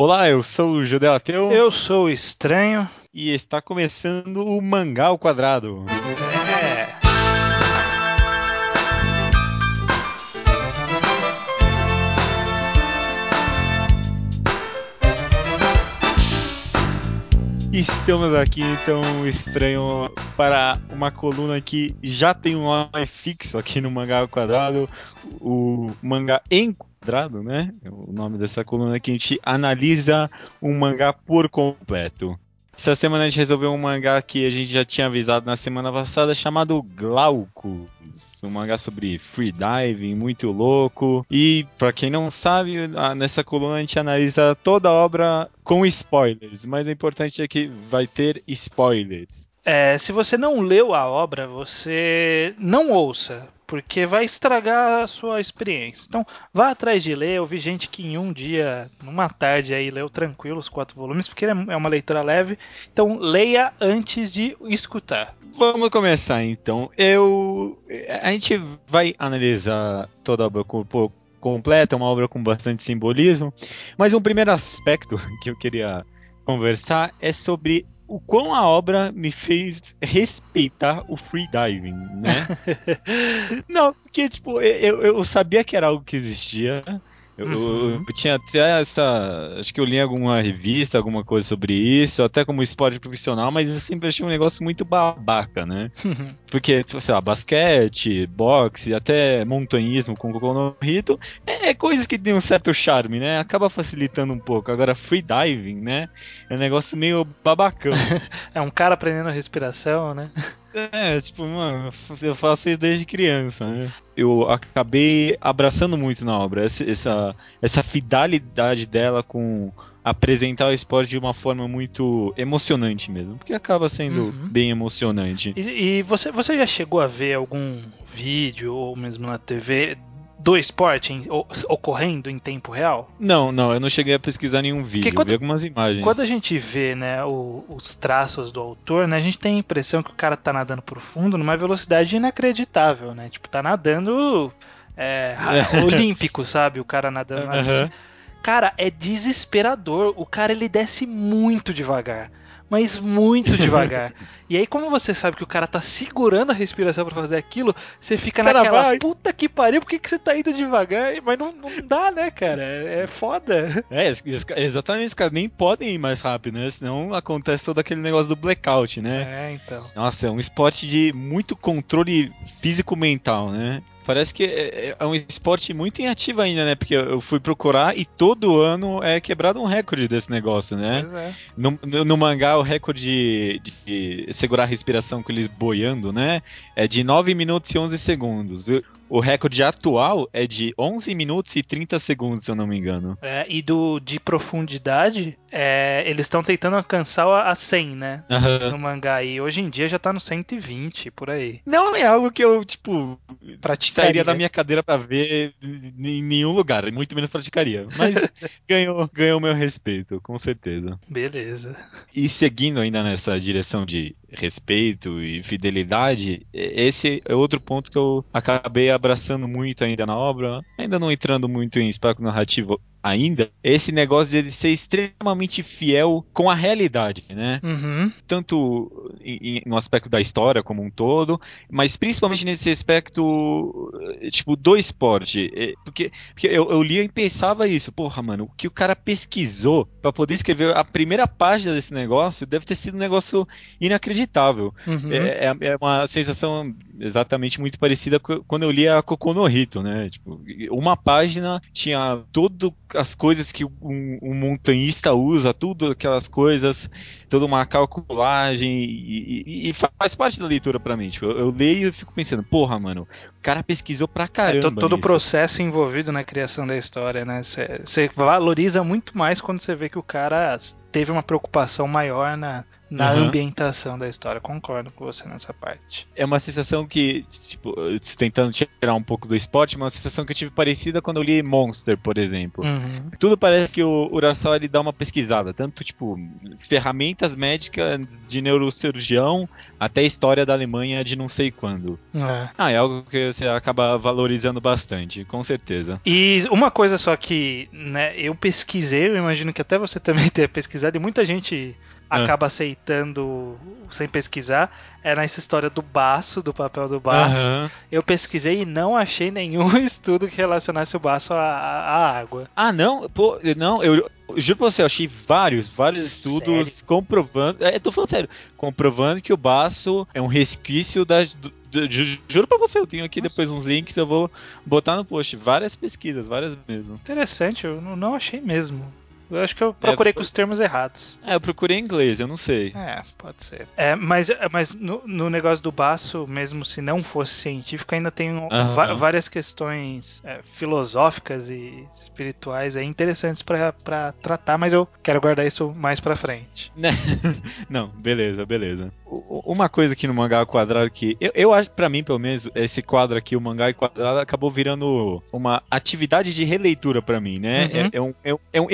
Olá, eu sou o Judeu Ateu. Eu sou o Estranho. E está começando o Mangá ao Quadrado. É. Estamos aqui, então, estranho, para uma coluna que já tem um nome fixo aqui no Mangá ao Quadrado, o Mangá em Quadrado, né? O nome dessa coluna aqui, a gente analisa um mangá por completo. Essa semana a gente resolveu um mangá que a gente já tinha avisado na semana passada, chamado Glaucus. Um mangá sobre freediving, muito louco. E, para quem não sabe, nessa coluna a gente analisa toda a obra com spoilers. Mas o importante é que vai ter spoilers. É, se você não leu a obra, você não ouça, porque vai estragar a sua experiência. Então, vá atrás de ler. Eu vi gente que em um dia, numa tarde aí, leu tranquilo os quatro volumes, porque é uma leitura leve. Então, leia antes de escutar. Vamos começar então. Eu, a gente vai analisar toda a obra por completa, uma obra com bastante simbolismo. Mas um primeiro aspecto que eu queria conversar é sobre o quão a obra me fez respeitar o freediving, né? Não, porque, tipo, eu, eu sabia que era algo que existia, eu, uhum. eu, tinha até essa. Acho que eu li alguma revista, alguma coisa sobre isso, até como esporte profissional, mas eu sempre achei um negócio muito babaca, né? Uhum. Porque, sei lá, basquete, boxe, até montanhismo com o no Rito, é, é coisas que tem um certo charme, né? Acaba facilitando um pouco. Agora, freediving, né? É um negócio meio babacão. é um cara aprendendo respiração, né? É, tipo, mano, eu faço isso desde criança, né? Eu acabei abraçando muito na obra, essa, essa, essa fidelidade dela com apresentar o esporte de uma forma muito emocionante mesmo, porque acaba sendo uhum. bem emocionante. E, e, você, você já chegou a ver algum vídeo ou mesmo na TV do esporte ocorrendo em tempo real? Não, não, eu não cheguei a pesquisar nenhum vídeo, quando, eu vi algumas imagens. Quando a gente vê, né, o, os traços do autor, né, a gente tem a impressão que o cara tá nadando por fundo numa velocidade inacreditável, né? Tipo, tá nadando é, olímpico, sabe? O cara nadando. Uhum. Cara, é desesperador. O cara ele desce muito devagar mas muito devagar. e aí, como você sabe que o cara tá segurando a respiração para fazer aquilo, você fica cara, naquela vai. puta que pariu, por que, que você tá indo devagar? Mas não, não dá, né, cara? É, é foda. É, exatamente, os caras nem podem ir mais rápido, né? Senão acontece todo aquele negócio do blackout, né? É, então. Nossa, é um esporte de muito controle físico-mental, né? Parece que é, é, um esporte muito inativo ainda, né? Porque eu fui procurar e todo ano é quebrado um recorde desse negócio, né? É. No, no, no, mangá, o recorde de, de, segurar a respiração com eles boiando, né? É de 9 minutos e 11 segundos. O recorde atual é de 11 minutos e 30 segundos, se eu não me engano. É, e do de profundidade, é, eles estão tentando alcançar a 100, né? Uhum. No mangá. E hoje em dia já tá no 120, por aí. Não é algo que eu, tipo, praticaria. sairia da minha cadeira para ver em nenhum lugar, muito menos praticaria. Mas ganhou, ganhou meu respeito, com certeza. Beleza. E seguindo ainda nessa direção de respeito e fidelidade, esse é outro ponto que eu acabei abraçando muito ainda na obra, ainda não entrando muito em espaço narrativo ainda, esse negócio de ele ser extremamente fiel com a realidade, né? Uhum. Tanto em, em, no aspecto da história como um todo, mas principalmente nesse aspecto, tipo, do esporte. É, porque, porque eu, eu lia e pensava isso, porra, mano, o que o cara pesquisou para poder escrever a primeira página desse negócio deve ter sido um negócio inacreditável. Uhum. É, é, é, uma sensação exatamente muito parecida com quando eu lia a Kokonohito, né? Tipo, uma página tinha todo as coisas que um, um, montanhista usa, tudo aquelas coisas, toda uma calculagem e, e, e faz parte da leitura para mim. Tipo, eu, eu, leio e fico pensando, porra, mano, o cara pesquisou pra caramba. É, todo o processo envolvido na criação da história, né? Você valoriza muito mais quando você vê que o cara teve uma preocupação maior na, na Uhum. ambientação da história. Concordo com você nessa parte. É uma sensação que, tipo, tentando tirar um pouco do esporte, uma sensação que eu tive parecida quando eu li Monster, por exemplo. Uhum. Tudo parece que o Urasawa ele dá uma pesquisada, tanto tipo ferramentas médicas de neurocirurgião até história da Alemanha de não sei quando. É. Ah, é algo que você acaba valorizando bastante, com certeza. E uma coisa só que né, eu pesquisei, eu imagino que até você também tenha pesquisado, e muita gente. Acaba aceitando sem pesquisar, é nessa história do baço, do papel do baço. Aham. Eu pesquisei e não achei nenhum estudo que relacionasse o baço à, à água. Ah, não, pô, não, eu, eu juro pra você, eu achei vários, vários Sério? estudos comprovando, é, eu tô falando sério, comprovando que o baço é um resquício das. do- do- ju- juro pra você, eu tenho aqui Nossa. depois uns links, eu vou botar no post. Várias pesquisas, várias mesmo. Interessante, eu não achei mesmo. Eu acho que eu procurei foi- com os termos errados. É, eu procurei em inglês, eu não sei. É, pode ser. É, mas mas no, no negócio do baço, mesmo se não fosse científico, ainda tem um- várias questões é, filosóficas e espirituais aí interessantes pra pra tratar, mas eu quero guardar isso mais pra frente. Não, beleza, beleza. Uma coisa aqui no mangá quadrado que eu, eu acho, pra mim pelo menos, esse quadro aqui, o mangá quadrado, acabou virando uma atividade de releitura pra mim, né? Uhum. É, é um, é, um, é um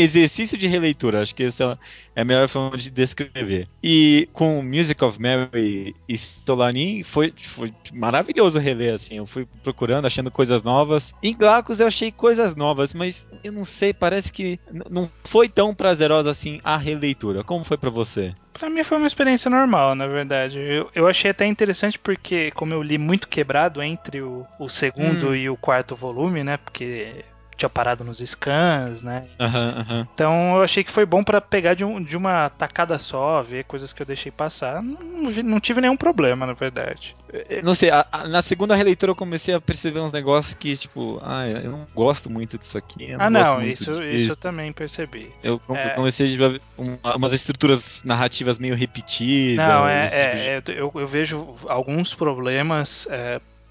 exercício de releitura, acho que essa é a melhor forma de descrever. E com Music of Mary e Solanin foi, foi maravilhoso reler, assim. Eu fui procurando, achando coisas novas. Em Glacos eu achei coisas novas, mas eu não sei, parece que não foi tão prazerosa assim a releitura. Como foi pra você? Pra mim foi uma experiência normal, na verdade. Eu, eu achei até interessante porque, como eu li muito quebrado entre o, o segundo Hum. e o quarto volume, né? Porque tinha parado nos scans, né? Aham, aham. Então eu achei que foi bom pra pegar de, um- de uma tacada só, ver coisas que eu deixei passar. Não, não vi- não tive nenhum problema, na verdade. Eu Não sei, a- a- na segunda releitura eu comecei a perceber uns negócios que, tipo, ah, eu não gosto muito disso aqui. eu ah, não, isso, disso. isso eu também percebi. Eu É. comecei a ver um- umas estruturas narrativas meio repetidas. Não, é, esse tipo de- é, é, eu, eu vejo alguns problemas.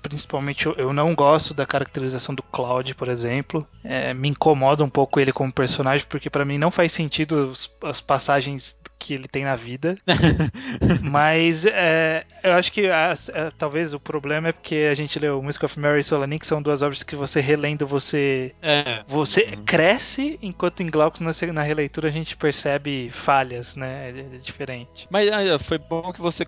Principalmente eu, não gosto da caracterização do Cloud, por exemplo. É, me incomoda um pouco ele como personagem, porque pra mim não faz sentido os- as passagens que ele tem na vida. Mas é, eu acho que as- é, talvez o problema é porque a gente leu Music of Mary e Solanin, que são duas obras que você relendo, você É. você Uhum. cresce, enquanto em Glaucus na, na releitura a gente percebe falhas, né? É, é diferente. Mas ah, foi bom que você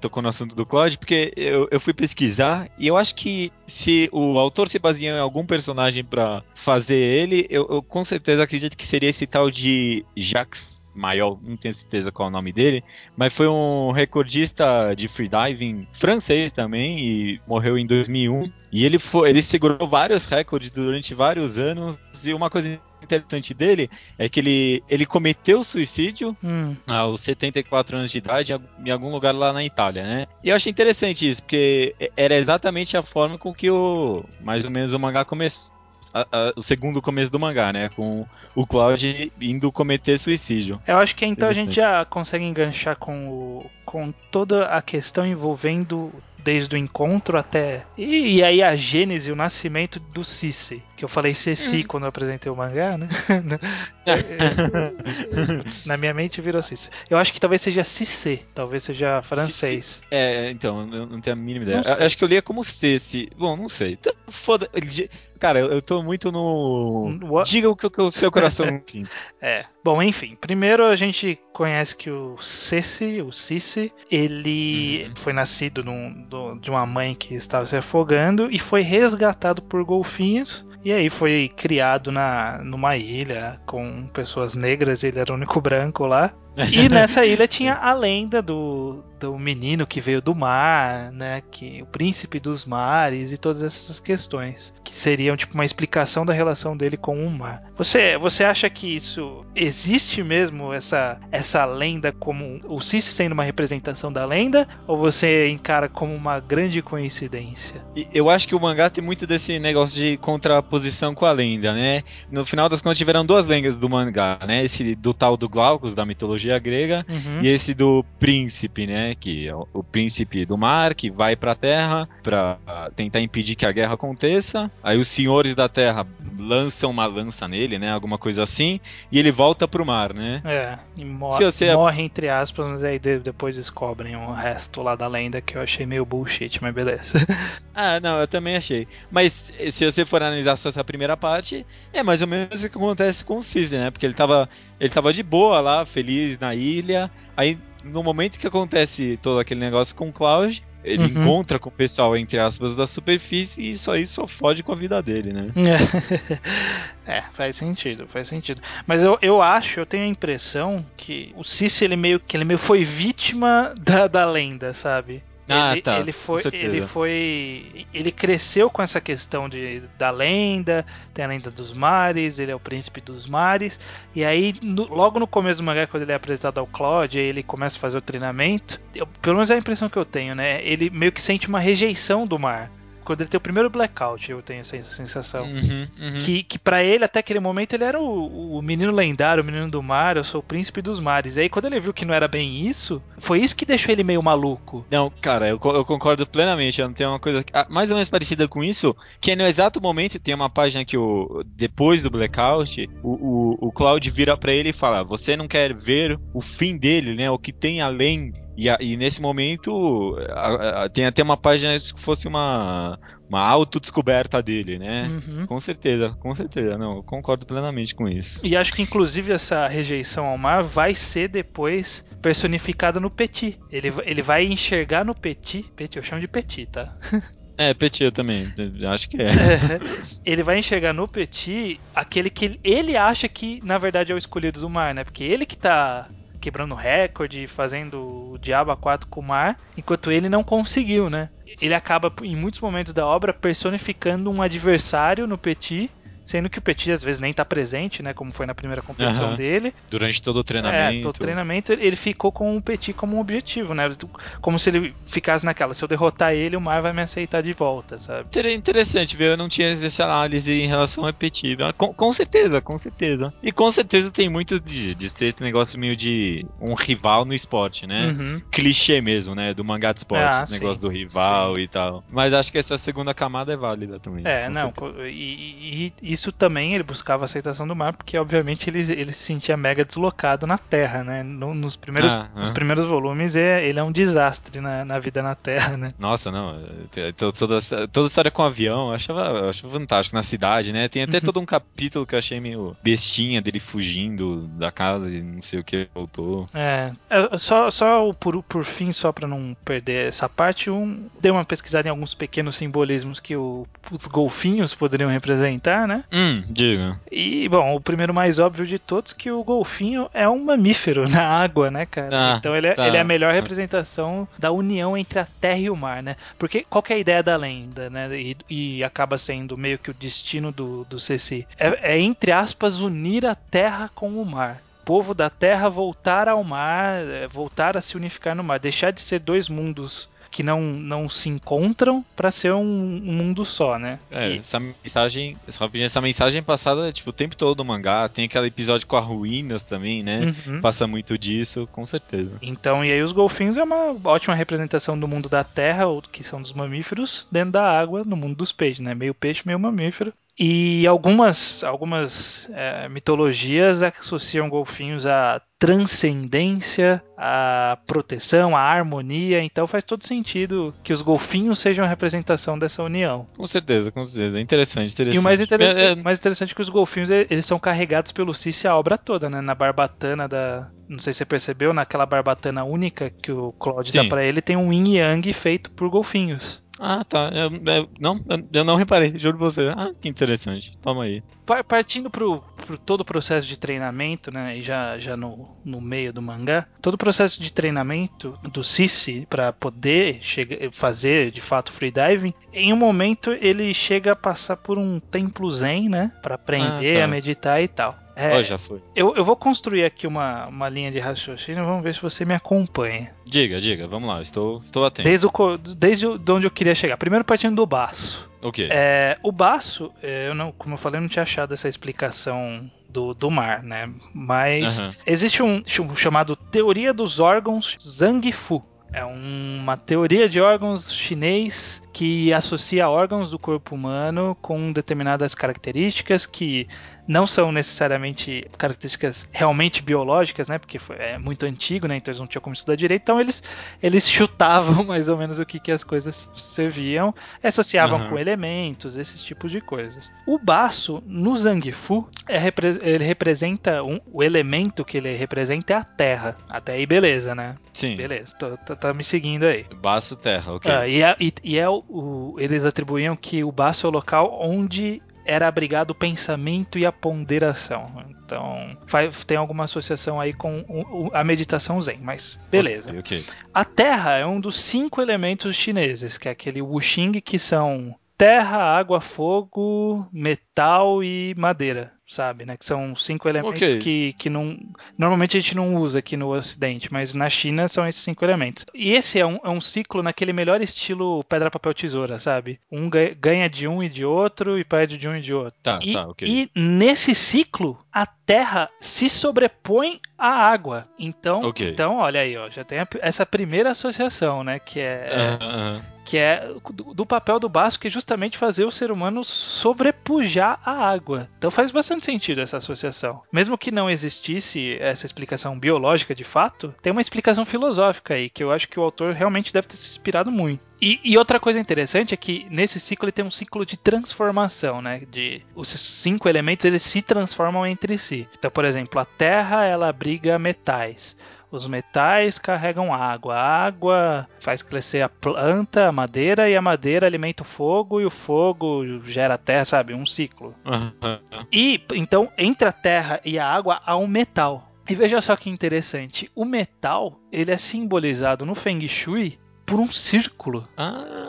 tocou no assunto do Claude, porque eu, eu fui pesquisar e eu acho que se o autor se baseou em algum personagem pra fazer ele, eu, eu com certeza acredito que seria esse tal de Jacques Mayol, não tenho certeza qual é o nome dele, mas foi um recordista de freediving francês também e morreu em 2001. E ele foi, ele segurou vários recordes durante vários anos e uma coisa interessante dele é que ele, ele cometeu suicídio Hum, aos 74 anos de idade em algum- em algum lugar lá na Itália, né? E eu achei interessante isso, porque era exatamente a forma com que o mais ou menos o mangá começou. A- a- o segundo começo do mangá, né? Com o Cloud indo cometer suicídio. Eu acho que então a gente já consegue enganchar com, o, com toda a questão envolvendo desde o encontro até. E, e aí a gênese, o nascimento do Cici. Que eu falei Ceci quando eu apresentei o mangá, né? Na minha mente virou Cici. Eu acho que talvez seja Cissé, talvez seja francês. É, então, eu não tenho a mínima ideia. Acho que eu lia como C, se. Bom, não sei. Foda. Cara, eu, eu tô muito no. What? Diga o que o seu coração sim. É. Bom, enfim. Primeiro a gente conhece que o Ceci, o Cici, ele Uhum. foi nascido num- do- de uma mãe que estava se afogando e foi resgatado por golfinhos. E aí foi criado na, numa ilha com pessoas negras, ele era o único branco lá. E nessa ilha tinha a lenda do, do menino que veio do mar, né? Que o príncipe dos mares e todas essas questões. Que seriam tipo uma explicação da relação dele com o mar. Você, você acha que isso existe mesmo, essa, essa lenda como o Cici sendo uma representação da lenda? Ou você encara como uma grande coincidência? Eu acho que o mangá tem muito desse negócio de contraposição com a lenda, né? No final das contas tiveram duas lendas do mangá, né? Esse do tal do Glaucus, da mitologia grega, uhum. e esse do príncipe, né? Que é o príncipe do mar, que vai pra terra pra tentar impedir que a guerra aconteça. Aí os senhores da terra lançam uma lança nele, né? Alguma coisa assim, e ele volta pro mar, né? É, e mor você... morre entre aspas, mas aí depois descobrem o resto lá da lenda que eu achei meio bullshit, mas beleza. ah, não, eu também achei. Mas se você for analisar só essa primeira parte, é mais ou menos o que acontece com o Cisne, né? Porque ele tava, ele tava de boa lá, feliz na ilha. Aí, no momento que acontece todo aquele negócio com o Cloud, ele uhum. encontra com o pessoal, entre aspas, da superfície e isso aí só fode com a vida dele, né? é, faz sentido, faz sentido. Mas eu, eu acho, eu tenho a impressão que o Cici, ele meio que ele meio foi vítima da, da lenda, sabe? Ah, ele, tá. Ele foi, ele foi, ele cresceu com essa questão de, da lenda, tem a lenda dos mares, ele é o príncipe dos mares. E aí, no, logo no começo do mangá, quando ele é apresentado ao Claude, ele começa a fazer o treinamento. Eu, pelo menos é a impressão que eu tenho, né? Ele meio que sente uma rejeição do mar quando ele tem o primeiro blackout, eu tenho essa sensação. Uhum, uhum. Que, que para ele, até aquele momento, ele era o, o, menino lendário, o menino do mar, eu sou o príncipe dos mares. E aí, quando ele viu que não era bem isso, foi isso que deixou ele meio maluco. Não, cara, eu, eu concordo plenamente. Eu não tenho uma coisa ah, mais ou menos parecida com isso, que é no exato momento, tem uma página que o depois do blackout, o, o, o Cloud vira para ele e fala: Você não quer ver o fim dele, né? O que tem além e, e, nesse momento a, a, tem até uma página que fosse uma, uma autodescoberta dele, né? Uhum. Com certeza, com certeza, não, concordo plenamente com isso. E acho que inclusive essa rejeição ao mar vai ser depois personificada no Petit. Ele, ele vai enxergar no Petit, Petit, eu chamo de Petit, tá? É, Petit eu também, acho que é. ele vai enxergar no Petit aquele que ele acha que na verdade é o escolhido do mar, né? Porque ele que tá quebrando recorde, fazendo o diabo a quatro com o mar, enquanto ele não conseguiu, né? Ele acaba, em muitos momentos da obra, personificando um adversário no Petit Sendo que o Petit às vezes nem tá presente, né? Como foi na primeira competição uhum. dele. Durante todo o treinamento. É, todo o treinamento ele ficou com o Petit como um objetivo, né? Como se ele ficasse naquela, se eu derrotar ele, o Mar vai me aceitar de volta, sabe? Seria interessante ver, eu não tinha essa análise em relação ao Petit. Com, com certeza, com certeza. E com certeza tem muito de, de ser esse negócio meio de um rival no esporte, né? Uhum. Clichê mesmo, né? Do mangá de esporte, ah, esse sim, negócio do rival sim. e tal. Mas acho que essa segunda camada é válida também. É, não, e, e, e isso também ele buscava a aceitação do mar, porque obviamente ele, ele se sentia mega deslocado na Terra, né? No, nos, primeiros, ah, nos primeiros volumes é, ele é um desastre na, na vida na Terra, né? Nossa, não. Toda, toda a história com o avião, eu achava, eu achava fantástico na cidade, né? Tem até uhum. todo um capítulo que eu achei meio bestinha dele fugindo da casa e não sei o que voltou. É. é só, só por, por fim, só para não perder essa parte, um, dei uma pesquisada em alguns pequenos simbolismos que o, os golfinhos poderiam representar, né? Hum, diga. E, bom, o primeiro mais óbvio de todos que o golfinho é um mamífero na água, né, cara? Ah, então ele é, tá. ele é a melhor representação da união entre a terra e o mar, né? Porque qual é a ideia da lenda, né? E, e, acaba sendo meio que o destino do, do Ceci. É, é, entre aspas, unir a terra com o mar povo da Terra voltar ao mar, é, voltar a se unificar no mar, deixar de ser dois mundos que não, não se encontram para ser um, um, mundo só, né? É, e... essa mensagem, essa mensagem passada, tipo, o tempo todo do mangá, tem aquele episódio com as ruínas também, né? Uhum. Passa muito disso, com certeza. Então, e aí os golfinhos é uma ótima representação do mundo da terra, ou que são dos mamíferos, dentro da água, no mundo dos peixes, né? Meio peixe, meio mamífero. E algumas, algumas é, mitologias associam golfinhos a transcendência, a proteção, a harmonia. Então faz todo sentido que os golfinhos sejam a representação dessa união. Com certeza, com certeza. Interessante, interessante. E o mais, inter... é, é... mais interessante é que os golfinhos eles são carregados pelo Cici a obra toda, né? Na barbatana da. Não sei se você percebeu, naquela barbatana única que o Claude Sim. dá pra ele, tem um yin yang feito por golfinhos. Ah, tá. Eu, eu não, eu não reparei, juro você. Ah, que interessante. Toma aí. Partindo pro, pro todo o processo de treinamento, né? E já, já no, no meio do mangá, todo o processo de treinamento do Sissi para poder chegar, fazer de fato freediving, em um momento ele chega a passar por um templo zen, né? Para aprender ah, tá. a meditar e tal. É, oh, já foi. Eu, eu vou construir aqui uma, uma linha de raciocínio, vamos ver se você me acompanha. Diga, diga, vamos lá, estou, estou atento. Desde, o, desde onde eu queria chegar. Primeiro partindo do baço. Ok. É, o baço, é, eu não, como eu falei, eu não tinha achado essa explicação do, do mar, né? Mas Aham. existe um ch- chamado Teoria dos Órgãos Zhangfu. É uma teoria de órgãos chinês que associa órgãos do corpo humano com determinadas características que não são necessariamente características realmente biológicas, né? Porque foi- é muito antigo, né? Então eles não tinham como estudar direito. Então eles, eles chutavam mais ou menos o que, que as coisas serviam, associavam Aham. com elementos, esses tipos de coisas. O baço, no Zangfu, é repre- ele representa um- o elemento que ele representa é a terra. Até aí, beleza, né? Sim. Beleza, tô- tô- tá me seguindo aí. Baço terra, ok. Ah, e é- e- e é o- o- eles atribuíam que o baço é o local onde era abrigado o pensamento e a ponderação. Então, faz- tem alguma associação aí com o- a meditação zen, mas beleza. Ok, ok. A terra é um dos cinco elementos chineses, que é aquele wuxing, que são terra, água, fogo, metal e madeira, sabe? Né? Que são cinco elementos Ok. que, que não, normalmente a gente não usa aqui no Ocidente, mas na China são esses cinco elementos. E esse é um, é um ciclo naquele melhor estilo pedra, papel, tesoura, sabe? Um ga- ganha de um e de outro e perde de um e de outro. Tá, E, tá, ok. e nesse ciclo, a terra se sobrepõe à água. Então, Ok. então olha aí, ó, já tem a- essa primeira associação, né? Que é, Aham, aham. que é do, do papel do Basco, que é justamente fazer o ser humano sobrepujar a água. Então faz bastante sentido essa associação. Mesmo que não existisse essa explicação biológica de fato, tem uma explicação filosófica aí, que eu acho que o autor realmente deve ter se inspirado muito. E, e outra coisa interessante é que nesse ciclo ele tem um ciclo de transformação, né? De os cinco elementos eles se transformam entre si. Então, por exemplo, a terra ela abriga metais. Os metais carregam água. A água faz crescer a planta, a madeira, e a madeira alimenta o fogo, e o fogo gera a terra, sabe? Um ciclo. E então, entre a terra e a água há um metal. E veja só que interessante, o metal, ele é simbolizado no Feng Shui por um círculo. Ah,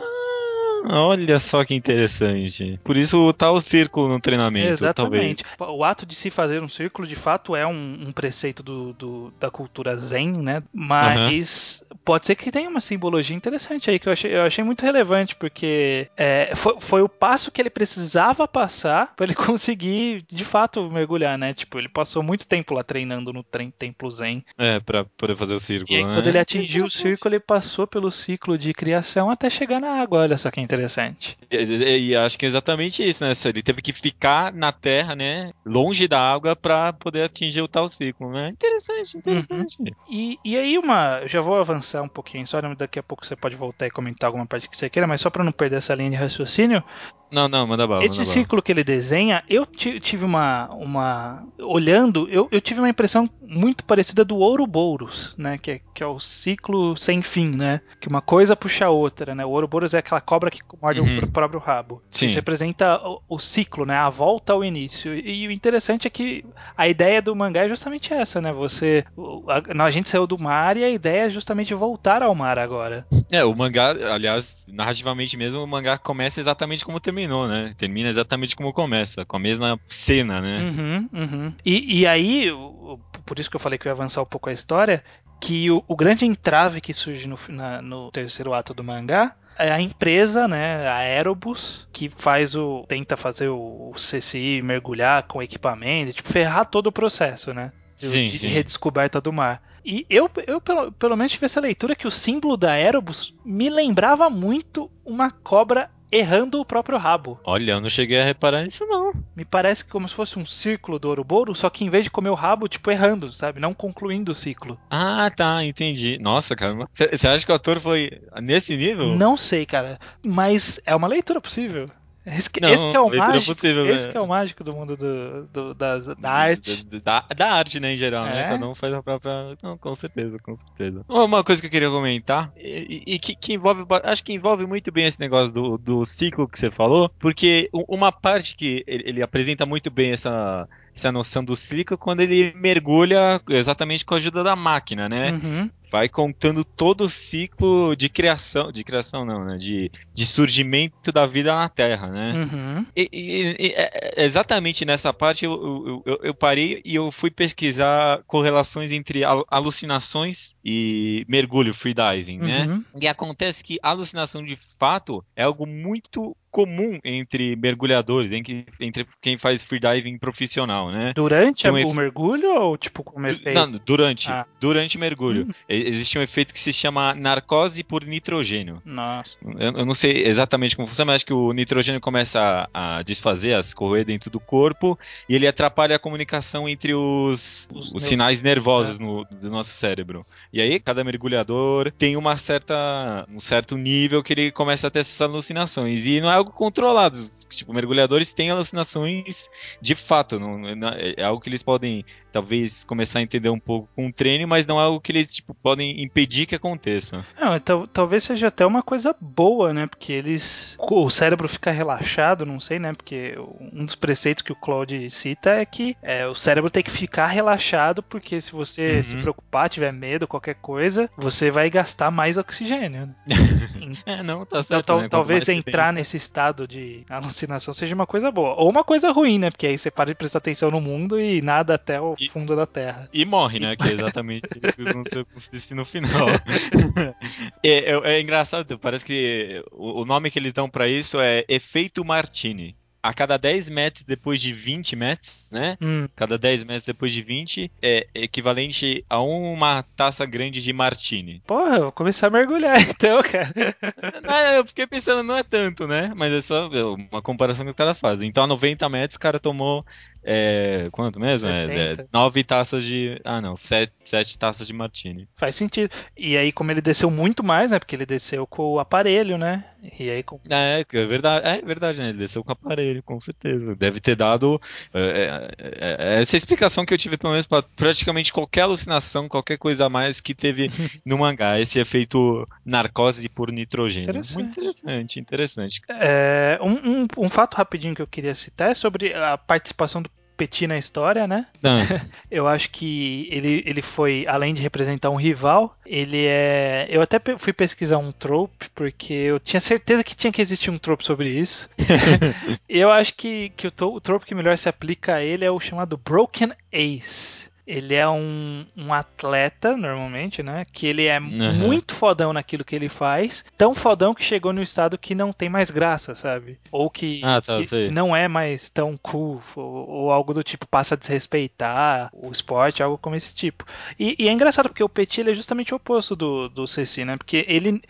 olha só que interessante. Por isso tá o círculo no treinamento, Exatamente. talvez. O ato de se fazer um círculo, de fato, é um, um preceito do, do- da cultura zen, né? Mas pode ser que tenha uma simbologia interessante aí, que eu achei, eu achei muito relevante, porque é, foi, foi o passo que ele precisava passar para ele conseguir, de fato, mergulhar, né? Tipo, ele passou muito tempo lá treinando no trem, templo zen. É, pra poder fazer o E círculo, aí, né? quando ele atingiu o círculo, ele passou pelo ciclo de criação até chegar na água. Olha só que interessante. E, e- e acho que é exatamente isso, né? Ele teve que ficar na terra, né? Longe da água pra poder atingir o tal ciclo, né? Interessante, interessante. E, e aí, uma. Eu já vou avançar um pouquinho só, né, daqui a pouco você pode voltar e comentar alguma parte que você queira, mas só pra não perder essa linha de raciocínio, Não, não, manda bala. esse manda bala. ciclo que ele desenha, eu ti- tive uma. uma olhando, eu, eu tive uma impressão muito parecida do Ouroboros, né? Que é, que é o ciclo sem fim, né? Que uma coisa puxa a outra, né? O Ouroboros é aquela cobra que morde Uhum. o pr- próprio rabo. Sim. Isso representa o, o ciclo, né? A volta ao início. E, o interessante é que a ideia do mangá é justamente essa, né? Você. o- A, a gente saiu do mar e a ideia é justamente voltar ao mar agora. É, o mangá, aliás, narrativamente mesmo, o mangá começa exatamente como terminou, né? Termina exatamente como começa, com a mesma cena, né? Uhum, uhum. E, e aí, por isso que eu falei que eu ia avançar um pouco a história, que o, o grande entrave que surge no, na- no terceiro ato do mangá é a empresa, né, a Aerobus, que faz o. tenta fazer o, CCI mergulhar com equipamento, tipo, ferrar todo o processo, né? de- Sim, de sim. redescoberta do mar. E eu, eu pelo, pelo menos tive essa leitura que o símbolo da Aerobus me lembrava muito uma cobra errando o próprio rabo. Olha, eu não cheguei a reparar nisso, não. Me parece como se fosse um círculo do Ouroboro, só que em vez de comer o rabo, tipo, errando, sabe? Não concluindo o ciclo. Ah, tá, entendi. Nossa, cara, você acha que o ator foi nesse nível? Não sei, cara. Mas é uma leitura possível. Esse que, Não, esse que é o mágico. possível, esse né? que é o mágico do mundo do, do- das- da arte. Da, da arte, né, em geral, né? É. Cada um faz a própria. Não, com certeza, com certeza. Uma coisa que eu queria comentar, e, e que, que envolve. Acho que envolve muito bem esse negócio do, do ciclo que você falou, porque uma parte que ele, ele apresenta muito bem essa. Essa noção do ciclo quando ele mergulha exatamente com a ajuda da máquina, né? Uhum. vai contando todo o ciclo de criação, de criação não, né? De, de surgimento da vida na Terra, né? Uhum. E, e- e- é- é exatamente nessa parte eu, eu, eu- parei e eu fui pesquisar correlações entre al- alucinações e mergulho, freediving, né? Uhum. E acontece que alucinação de fato é algo muito comum entre mergulhadores, entre, entre quem faz freediving profissional, né? Durante um o mergulho ou tipo como efeito? Não, durante. Ah. Durante o mergulho. Hum. Existe um efeito que se chama narcose por nitrogênio. Nossa. Eu, eu, não sei exatamente como funciona, mas acho que o nitrogênio começa a, a desfazer, a escorrer dentro do corpo e ele atrapalha a comunicação entre os, os, os sinais nervosos é. no, do nosso cérebro. E aí, cada mergulhador tem uma certa, um certo nível que ele começa a ter essas alucinações. E não é algo controlado. Tipo, mergulhadores têm alucinações de fato. Não, é algo que eles podem talvez começar a entender um pouco com o treino, mas não é algo que eles tipo, podem impedir que aconteça. Não, então, talvez seja até uma coisa boa, né? Porque eles. O cérebro fica relaxado, não sei, né? Porque um dos preceitos que o Claude cita é que é, o cérebro tem que ficar relaxado, porque se você uhum. se preocupar, tiver medo, qualquer coisa, você vai gastar mais oxigênio. É, não, tá certo. Então, né? talvez entrar nesse estado de alucinação seja uma coisa boa. Ou uma coisa ruim, né? Porque aí você para de prestar atenção no mundo e nada até o e, fundo da Terra. E morre, né? Que é exatamente o que aconteceu com o no final. é, é, é, engraçado, parece que o, o nome que eles dão para isso é efeito Martini a cada 10 metros depois de 20 metros, né? Hum. Cada 10 metros depois de 20 é equivalente a uma taça grande de martini. Porra, eu vou começar a mergulhar então, cara. Não, eu fiquei pensando, não é tanto, né? Mas é só uma comparação que os caras fazem. Então a 90 metros o cara tomou é, quanto mesmo? É, é, nove taças de. Ah, não, sete, sete taças de martini. Faz sentido. E aí, como ele desceu muito mais, né? Porque ele desceu com o aparelho, né? E aí. Com... É, é verdade, é verdade, né? Ele desceu com o aparelho, com certeza. Deve ter dado. É, é, é essa explicação que eu tive, pelo menos, para praticamente qualquer alucinação, qualquer coisa a mais que teve no mangá. Esse efeito narcose por nitrogênio. Interessante. Muito interessante, interessante. É, um, um, um fato rapidinho que eu queria citar é sobre a participação do Petit na história, né? Ah. eu acho que ele, ele foi, além de representar um rival, ele é. Eu até fui pesquisar um trope, porque eu tinha certeza que tinha que existir um trope sobre isso. eu acho que, que o, o trope que melhor se aplica a ele é o chamado Broken Ace. Ele é um, um atleta, normalmente, né? Que ele é uhum. muito fodão naquilo que ele faz. Tão fodão que chegou no estado que não tem mais graça, sabe? Ou que, ah, tá, que, que não é mais tão cool. Ou, ou, algo do tipo, passa a desrespeitar o esporte, algo como esse tipo. E, e é engraçado porque o Petit é justamente o oposto do, do Ceci, né? Porque ele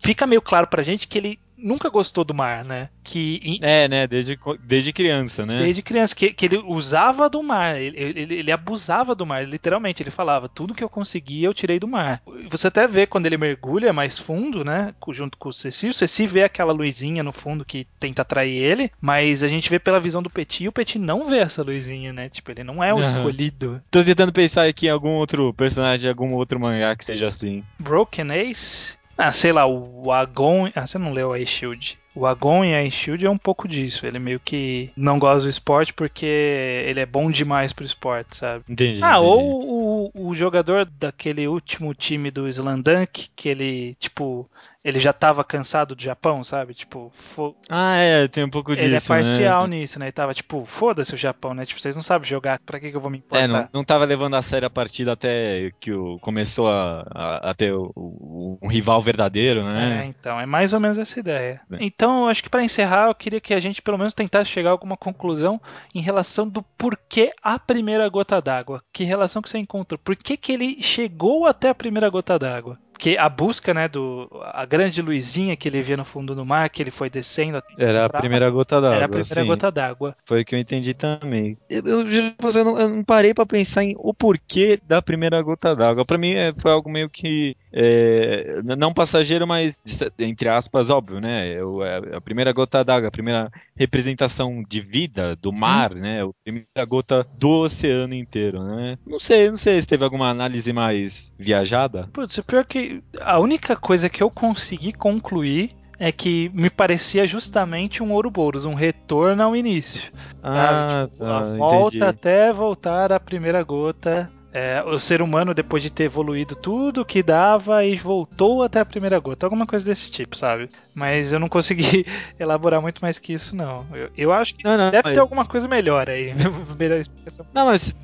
fica meio claro pra gente que ele nunca gostou do mar, né? Que, é, né? Desde, desde criança, né? Desde criança, que, que ele usava do mar, ele, ele, ele, abusava do mar, literalmente. Ele falava: tudo que eu conseguia eu tirei do mar. Você até vê quando ele mergulha mais fundo, né? Junto com o Ceci. O Ceci vê aquela luzinha no fundo que tenta atrair ele, mas a gente vê pela visão do Petit e o Petit não vê essa luzinha, né? Tipo, ele não é o uhum. escolhido. Tô tentando pensar aqui em algum outro personagem, algum outro mangá que seja assim. Broken Ace? Ah, sei lá, o Agon. Ah, você não leu a Shield. O Agon e a Shield é um pouco disso. Ele meio que não gosta do esporte porque ele é bom demais pro esporte, sabe? Entendi. Ah, entendi. ou o, o jogador daquele último time do Slandunk, que ele, tipo, ele já tava cansado do Japão, sabe? Tipo, fo... Ah, é, tem um pouco disso. Ele é parcial né? nisso, né? Ele tava tipo, foda-se o Japão, né? Tipo, vocês não sabem jogar, pra que, que eu vou me importar? É, não, não tava levando a sério a partida até que o, começou a, a, a ter o, o, um rival verdadeiro, né? É, então, é mais ou menos essa ideia. É. Então, eu acho que para encerrar, eu queria que a gente pelo menos tentasse chegar a alguma conclusão em relação do porquê a primeira gota d'água. Que relação que você encontrou? Por que, que ele chegou até a primeira gota d'água? Que a busca, né, do a grande luzinha que ele via no fundo do mar, que ele foi descendo. Era a primeira gota d'água. Era a primeira sim. gota d'água. Foi o que eu entendi também. Eu, eu, eu, não, eu não parei para pensar em o porquê da primeira gota d'água. Para mim é, foi algo meio que é, não passageiro, mas entre aspas óbvio, né? É a primeira gota d'água, a primeira representação de vida do mar, hum. né? A primeira gota do oceano inteiro, né? Não sei, não sei se teve alguma análise mais viajada. Putz, pior que a única coisa que eu consegui concluir é que me parecia justamente um Ouroboros, um retorno ao início. Ah, tipo, tá, a volta entendi. até voltar à primeira gota é, o ser humano, depois de ter evoluído tudo que dava e voltou até a primeira gota. Alguma coisa desse tipo, sabe? Mas eu não consegui elaborar muito mais que isso, não. Eu, eu acho que não, não, deve mas... ter alguma coisa melhor aí. melhor explicação. Não, mas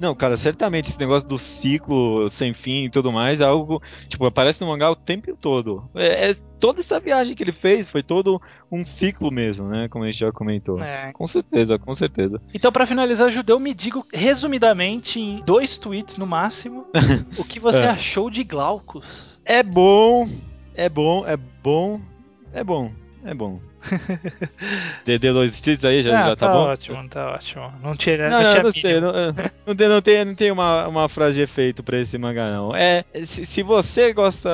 Não, cara, certamente esse negócio do ciclo sem fim e tudo mais é algo. Tipo, aparece no mangá o tempo todo. É, é toda essa viagem que ele fez foi todo um ciclo mesmo, né? Como a gente já comentou. É. Com certeza, com certeza. Então, para finalizar, Judeu, me diga resumidamente, em dois tweets no máximo, o que você é. achou de Glaucus. É bom, é bom, é bom, é bom, é bom. DD dois tweets aí já, ah, já tá, tá bom? ótimo, tá ótimo. Não tinha. Não, não, não, não sei. Não, não, tem, não, tem, não tem uma, uma frase de efeito pra esse mangá, não. É, se, se você gosta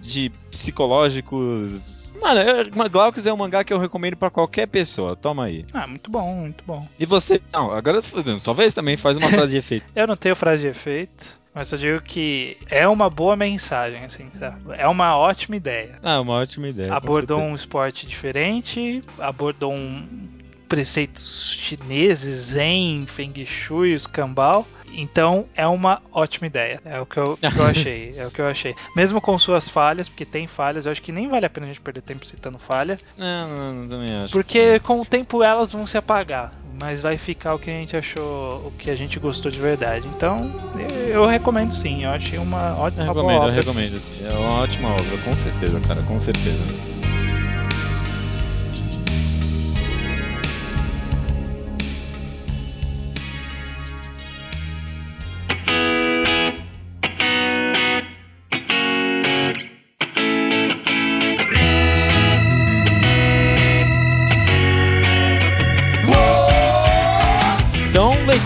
de psicológicos. Mano, eu, Glaucus é um mangá que eu recomendo para qualquer pessoa. Toma aí. Ah, muito bom, muito bom. E você? Não, agora só vez também faz uma frase de efeito. eu não tenho frase de efeito. Mas eu digo que é uma boa mensagem, assim, sabe? É uma ótima ideia. Ah, uma ótima ideia. Abordou um esporte diferente, abordou um preceitos chineses, Zen, Feng Shui, os Kambal. Então é uma ótima ideia. É o que eu, que eu achei. É o que eu achei. Mesmo com suas falhas, porque tem falhas, eu acho que nem vale a pena a gente perder tempo citando falha. Não, não, não também acho. Porque com o tempo elas vão se apagar mas vai ficar o que a gente achou, o que a gente gostou de verdade. Então, eu recomendo sim, eu achei uma ótima eu recomendo, obra. Eu recomendo, sim. É uma ótima obra, com certeza, cara, com certeza.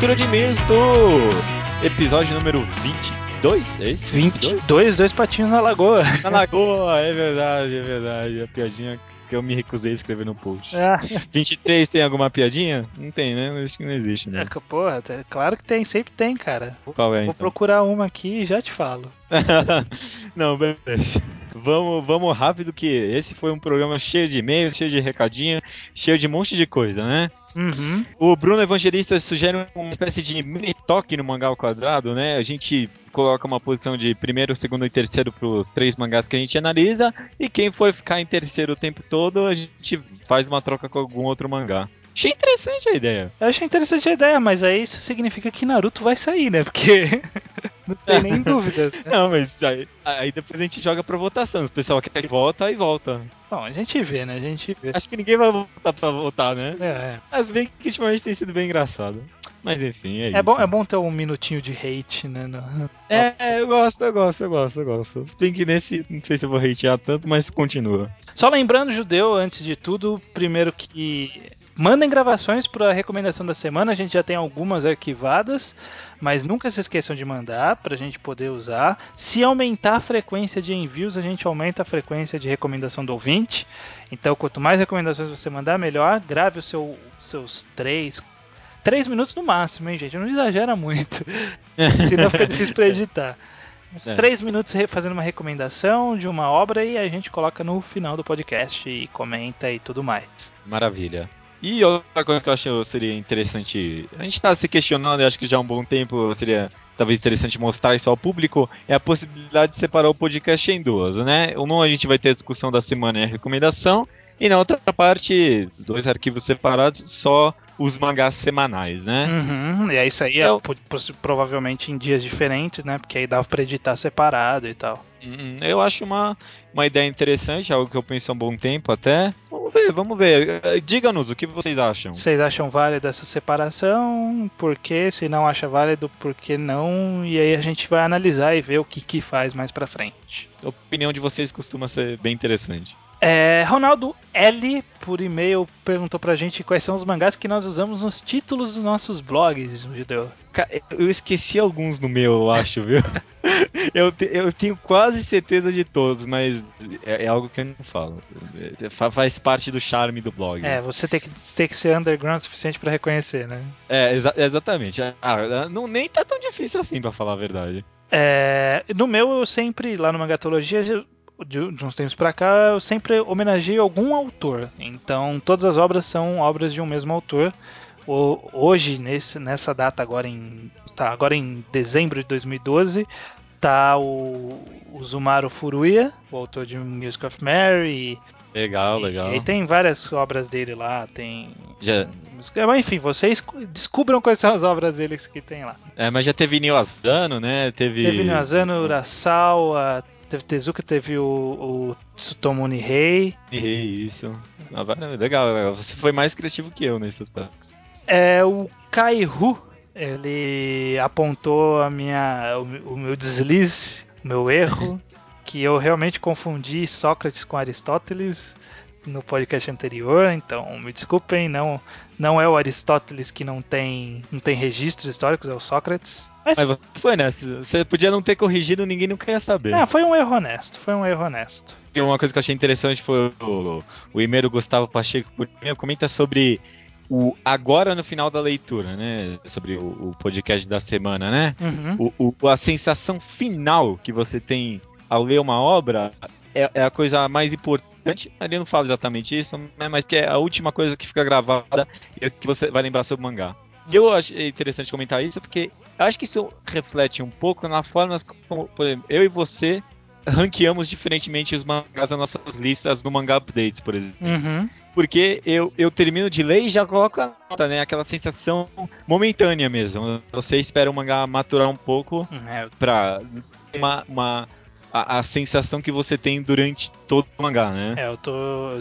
Leitura de e-mails do episódio número 22, é isso? 22, dois patinhos na lagoa. Na lagoa, é verdade, é verdade. A piadinha que eu me recusei a escrever no post. Ah. 23 tem alguma piadinha? Não tem, né? Acho que não existe, né? É, porra, tá, claro que tem, sempre tem, cara. Qual é, Vou então? procurar uma aqui e já te falo. não, beleza. Vamos, vamos rápido que esse foi um programa cheio de e-mails, cheio de recadinho, cheio de um monte de coisa, né? Uhum. O Bruno Evangelista sugere uma espécie de mini toque no mangá ao quadrado, né? A gente coloca uma posição de primeiro, segundo e terceiro para os três mangás que a gente analisa, e quem for ficar em terceiro o tempo todo, a gente faz uma troca com algum outro mangá. Achei interessante a ideia. Eu achei interessante a ideia, mas aí isso significa que Naruto vai sair, né? Porque não tem nem dúvida. Né? Não, mas aí, aí, depois a gente joga pra votação. Se o pessoal quer que volta, aí volta. Bom, a gente vê, né? A gente vê. Acho que ninguém vai voltar pra votar, né? É, é. Mas bem que ultimamente tem sido bem engraçado. Mas enfim, é, é isso. Bom, é bom ter um minutinho de hate, né? No... É, eu gosto, eu gosto, eu gosto, eu gosto. Se bem que nesse, não sei se eu vou hatear tanto, mas continua. Só lembrando, Judeu, antes de tudo, primeiro que Mandem gravações para a recomendação da semana, a gente já tem algumas arquivadas, mas nunca se esqueçam de mandar para a gente poder usar. Se aumentar a frequência de envios, a gente aumenta a frequência de recomendação do ouvinte. Então, quanto mais recomendações você mandar, melhor. Grave os seu, seus três, três minutos no máximo, hein, gente? Não exagera muito, senão fica difícil para editar. Uns é. três minutos fazendo uma recomendação de uma obra e a gente coloca no final do podcast e comenta e tudo mais. Maravilha. E outra coisa que eu acho seria interessante, a gente está se questionando, e acho que já há um bom tempo seria talvez interessante mostrar isso ao público, é a possibilidade de separar o podcast em duas, né? Um a gente vai ter a discussão da semana e a recomendação, e na outra parte, dois arquivos separados, só os mangás semanais, né? Uhum, e é isso aí, é, provavelmente em dias diferentes, né? Porque aí dava pra editar separado e tal. Uhum, eu acho uma, uma ideia interessante, algo que eu penso há um bom tempo até. Vamos ver, vamos ver. Eh, diga-nos o que vocês acham. Vocês acham válido essa separação? Por quê? Se não acha válido, por que não? E aí a gente vai analisar e ver o que, que faz mais pra frente. A opinião de vocês costuma ser bem interessante. É, Ronaldo L, por e-mail, perguntou pra gente quais são os mangás que nós usamos nos títulos dos nossos blogs, Judeu. Eu esqueci alguns no meu, eu acho, viu? eu, te, eu tenho quase certeza de todos, mas é, é, algo que eu não falo. É, faz parte do charme do blog. É, você tem que, tem que ser underground o suficiente para reconhecer, né? É, exa exatamente. Ah, não, nem tá tão difícil assim, para falar a verdade. É, no meu, eu sempre, lá no Mangatologia, de, de uns tempos para cá, eu sempre homenageio algum autor. Então, todas as obras são obras de um mesmo autor. O, hoje, nesse, nessa data, agora em, tá, agora em dezembro de 2012, tá o, o Zumaru Furuya, o autor de Music of Mary. Legal, e, legal. E, tem várias obras dele lá, tem já, Mas, enfim, vocês descubram quais são as obras dele que tem lá. É, mas já teve Neo Asano, né? Teve. Teve Neo Asano, Urasawa, teve Tezuka, teve o, o Tsutomu Nihei. Nihei, isso. Ah, legal, legal. Você foi mais criativo que eu nesse aspecto. É, o Kaihu, ele apontou a minha, o, o meu deslize, o meu erro, que eu realmente confundi Sócrates com Aristóteles no podcast anterior, então me desculpem, não não é o Aristóteles que não tem não tem registros históricos, é o Sócrates. Mas, Mas foi, né? Você podia não ter corrigido, ninguém nunca ia saber. É, foi um erro honesto, foi um erro honesto. E uma coisa que eu achei interessante foi o, o e-mail do Gustavo Pacheco comenta sobre o agora no final da leitura, né? Sobre o, o podcast da semana, né? Uhum. O, o, a sensação final que você tem ao ler uma obra é, é a coisa mais importante. Ali não fala exatamente isso, né? mas que é a última coisa que fica gravada e que você vai lembrar sobre o mangá. E eu achei interessante comentar isso porque eu acho que isso reflete um pouco na forma como, por exemplo, eu e você ranqueamos diferentemente os mangás nas nossas listas no Manga Updates, por exemplo. Uhum. Porque eu, eu termino de ler e já coloco a nota, né? Aquela sensação momentânea mesmo. Você espera o mangá maturar um pouco é. pra uma, uma a, a, sensação que você tem durante todo o mangá, né? É, eu tô.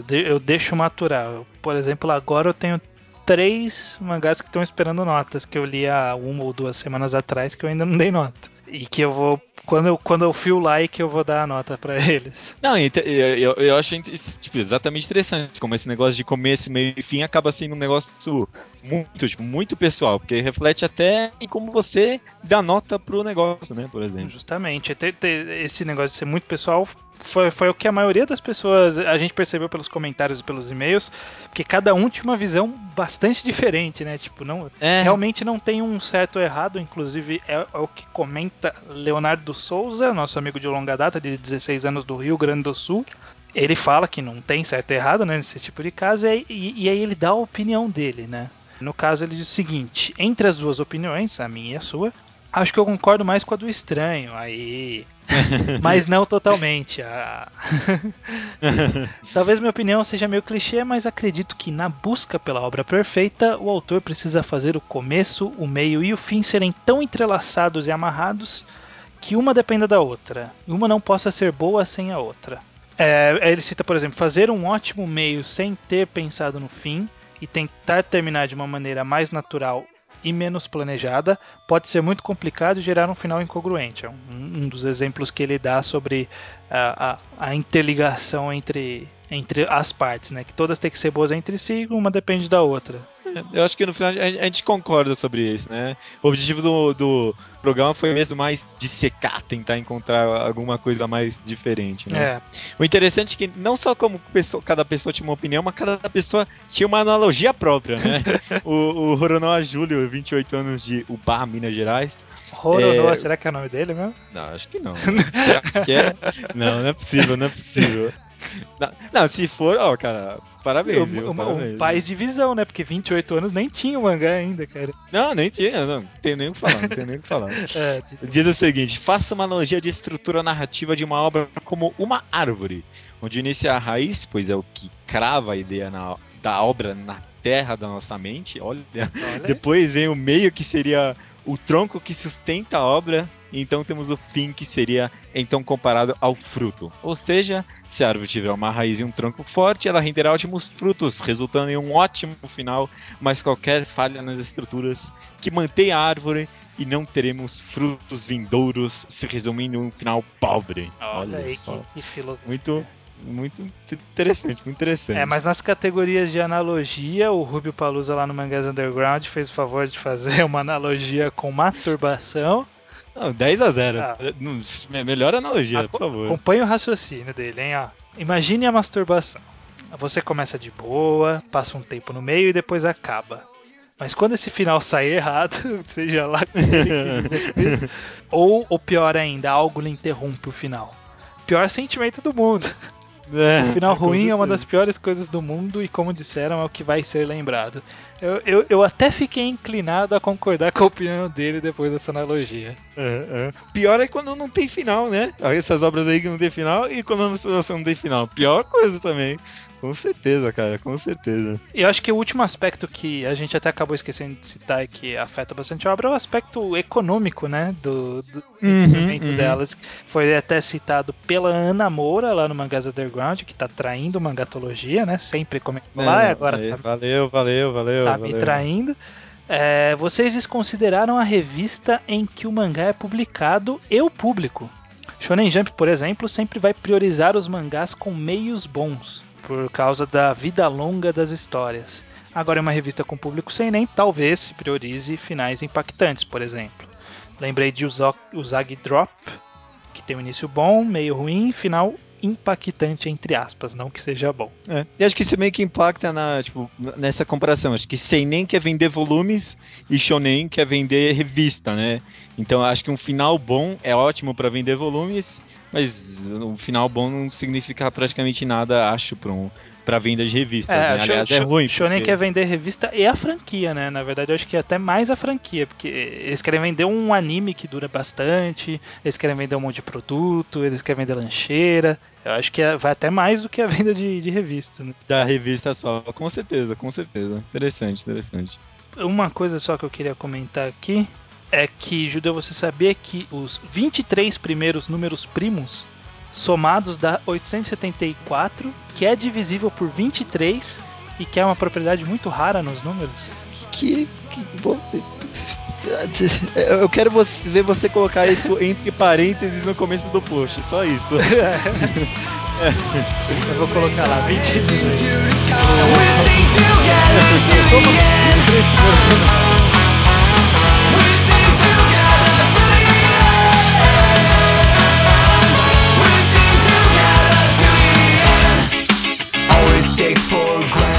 Eu deixo maturar. Por exemplo, agora eu tenho três mangás que estão esperando notas, que eu li há uma ou duas semanas atrás, que eu ainda não dei nota. E que eu vou quando eu, quando eu fio like, eu vou dar a nota para eles. Não, eu, eu, eu acho tipo, exatamente interessante como esse negócio de começo, meio e fim acaba sendo um negócio muito, tipo, muito pessoal, porque reflete até em como você dá nota pro negócio, né, por exemplo. Justamente. Esse negócio de ser muito pessoal foi, foi o que a maioria das pessoas a gente percebeu pelos comentários e pelos e-mails, que cada um tinha uma visão bastante diferente, né? Tipo, não, é. realmente não tem um certo ou errado, inclusive é, é, o que comenta Leonardo Souza, nosso amigo de longa data, de 16 anos do Rio Grande do Sul. Ele fala que não tem certo ou errado né, nesse tipo de caso, e, e, e aí ele dá a opinião dele, né? No caso, ele diz o seguinte: entre as duas opiniões, a minha e a sua, acho que eu concordo mais com a do estranho. Aí mas não totalmente. Ah. Talvez minha opinião seja meio clichê, mas acredito que na busca pela obra perfeita, o autor precisa fazer o começo, o meio e o fim serem tão entrelaçados e amarrados que uma dependa da outra. Uma não possa ser boa sem a outra. É, ele cita, por exemplo, fazer um ótimo meio sem ter pensado no fim e tentar terminar de uma maneira mais natural e menos planejada pode ser muito complicado e gerar um final incongruente. É um, um dos exemplos que ele dá sobre a, a, a, interligação entre, entre as partes, né? Que todas têm que ser boas entre si, uma depende da outra. Eu acho que no final a gente concorda sobre isso, né? O objetivo do, do programa foi mesmo mais dissecar, tentar encontrar alguma coisa mais diferente, né? É. O interessante é que não só como pessoa, cada pessoa tinha uma opinião, mas cada pessoa tinha uma analogia própria, né? o, o Roronoa Júlio, 28 anos de Ubá, Minas Gerais, Roronoa, é... será que é o nome dele mesmo? Não, acho que não. acho que é. Não, não é possível, não é possível. Não, não se for, ó, cara, parabéns. viu? Um, parabéns, um país de visão, né? Porque 28 anos nem tinha o mangá ainda, cara. Não, nem tinha, não. Não tem nem o que falar, não tem nem o que falar. é, Diz o seguinte: faça uma analogia de estrutura narrativa de uma obra como uma árvore, onde inicia a raiz, pois é o que crava a ideia na, da obra na terra da nossa mente. Olha. Olha. Depois vem o meio que seria o tronco que sustenta a obra, e então temos o fim que seria então comparado ao fruto. Ou seja, se a árvore tiver uma raiz e um tronco forte, ela renderá ótimos frutos, resultando em um ótimo final, mas qualquer falha nas estruturas que mantém a árvore e não teremos frutos vindouros, se resumindo em um final pobre. Olha, Olha aí só. que, que filosofia. Muito muito interessante, muito interessante. É, mas nas categorias de analogia, o Rubio Palusa lá no Mangás Underground fez o favor de fazer uma analogia com masturbação. Não, 10 a 0. Ah. Melhor analogia, ah, por favor. Acompanhe o raciocínio dele, hein? Ó. Imagine a masturbação. Você começa de boa, passa um tempo no meio e depois acaba. Mas quando esse final sai errado, seja lá isso, ou, ou pior ainda, algo lhe interrompe o final. Pior sentimento do mundo. É, o final com ruim é uma das piores coisas do mundo e, como disseram, é o que vai ser lembrado. Eu, eu, eu até fiquei inclinado a concordar com a opinião dele depois dessa analogia. É, é. Pior é quando não tem final, né? Essas obras aí que não tem final e quando a menstruação não tem final. Pior coisa também. Com certeza, cara, com certeza. E eu acho que o último aspecto que a gente até acabou esquecendo de citar e que afeta bastante a obra é o aspecto econômico, né? Do, do Uhum, desenvolvimento uhum. delas. Foi até citado pela Ana Moura lá no Mangás Underground, que tá traindo mangatologia, né? Sempre comenta lá, É, e agora aí, tá, Valeu, valeu, valeu. tá me valeu. traindo. É, vocês desconsideraram a revista em que o mangá é publicado e o público. Shonen Jump, por exemplo, sempre vai priorizar os mangás com meios bons, por causa da vida longa das histórias. Agora, uma revista com público sem nem, talvez se priorize finais impactantes, por exemplo. Lembrei de Uzagi Drop, que tem um início bom, meio ruim, e final impactante, entre aspas, não que seja bom. É. E acho que isso meio que impacta na, tipo, nessa comparação. Acho que Seinen quer vender volumes e Shonen quer vender revista, né? Então acho que um final bom é ótimo pra vender volumes, mas um final bom não significa praticamente nada, acho, pra, um, pra venda de revistas. né? Sho- Aliás, é ruim. Shonen porque- quer vender revista e a franquia, né? Na verdade, eu acho que até mais a franquia, porque eles querem vender um anime que dura bastante, eles querem vender um monte de produto, eles querem vender lancheira. Eu acho que é- vai até mais do que a venda de, de revista. Né? Da revista só, com certeza, com certeza. Interessante, interessante. Uma coisa só que eu queria comentar aqui é que, Judeu, você sabia que os 23 primeiros números primos somados dá 874, que é divisível por 23 e que é uma propriedade muito rara nos números? Que. que bom. Eu quero você- ver você colocar isso entre parênteses no começo do post, só isso. Eu vou colocar lá 23. Always take for granted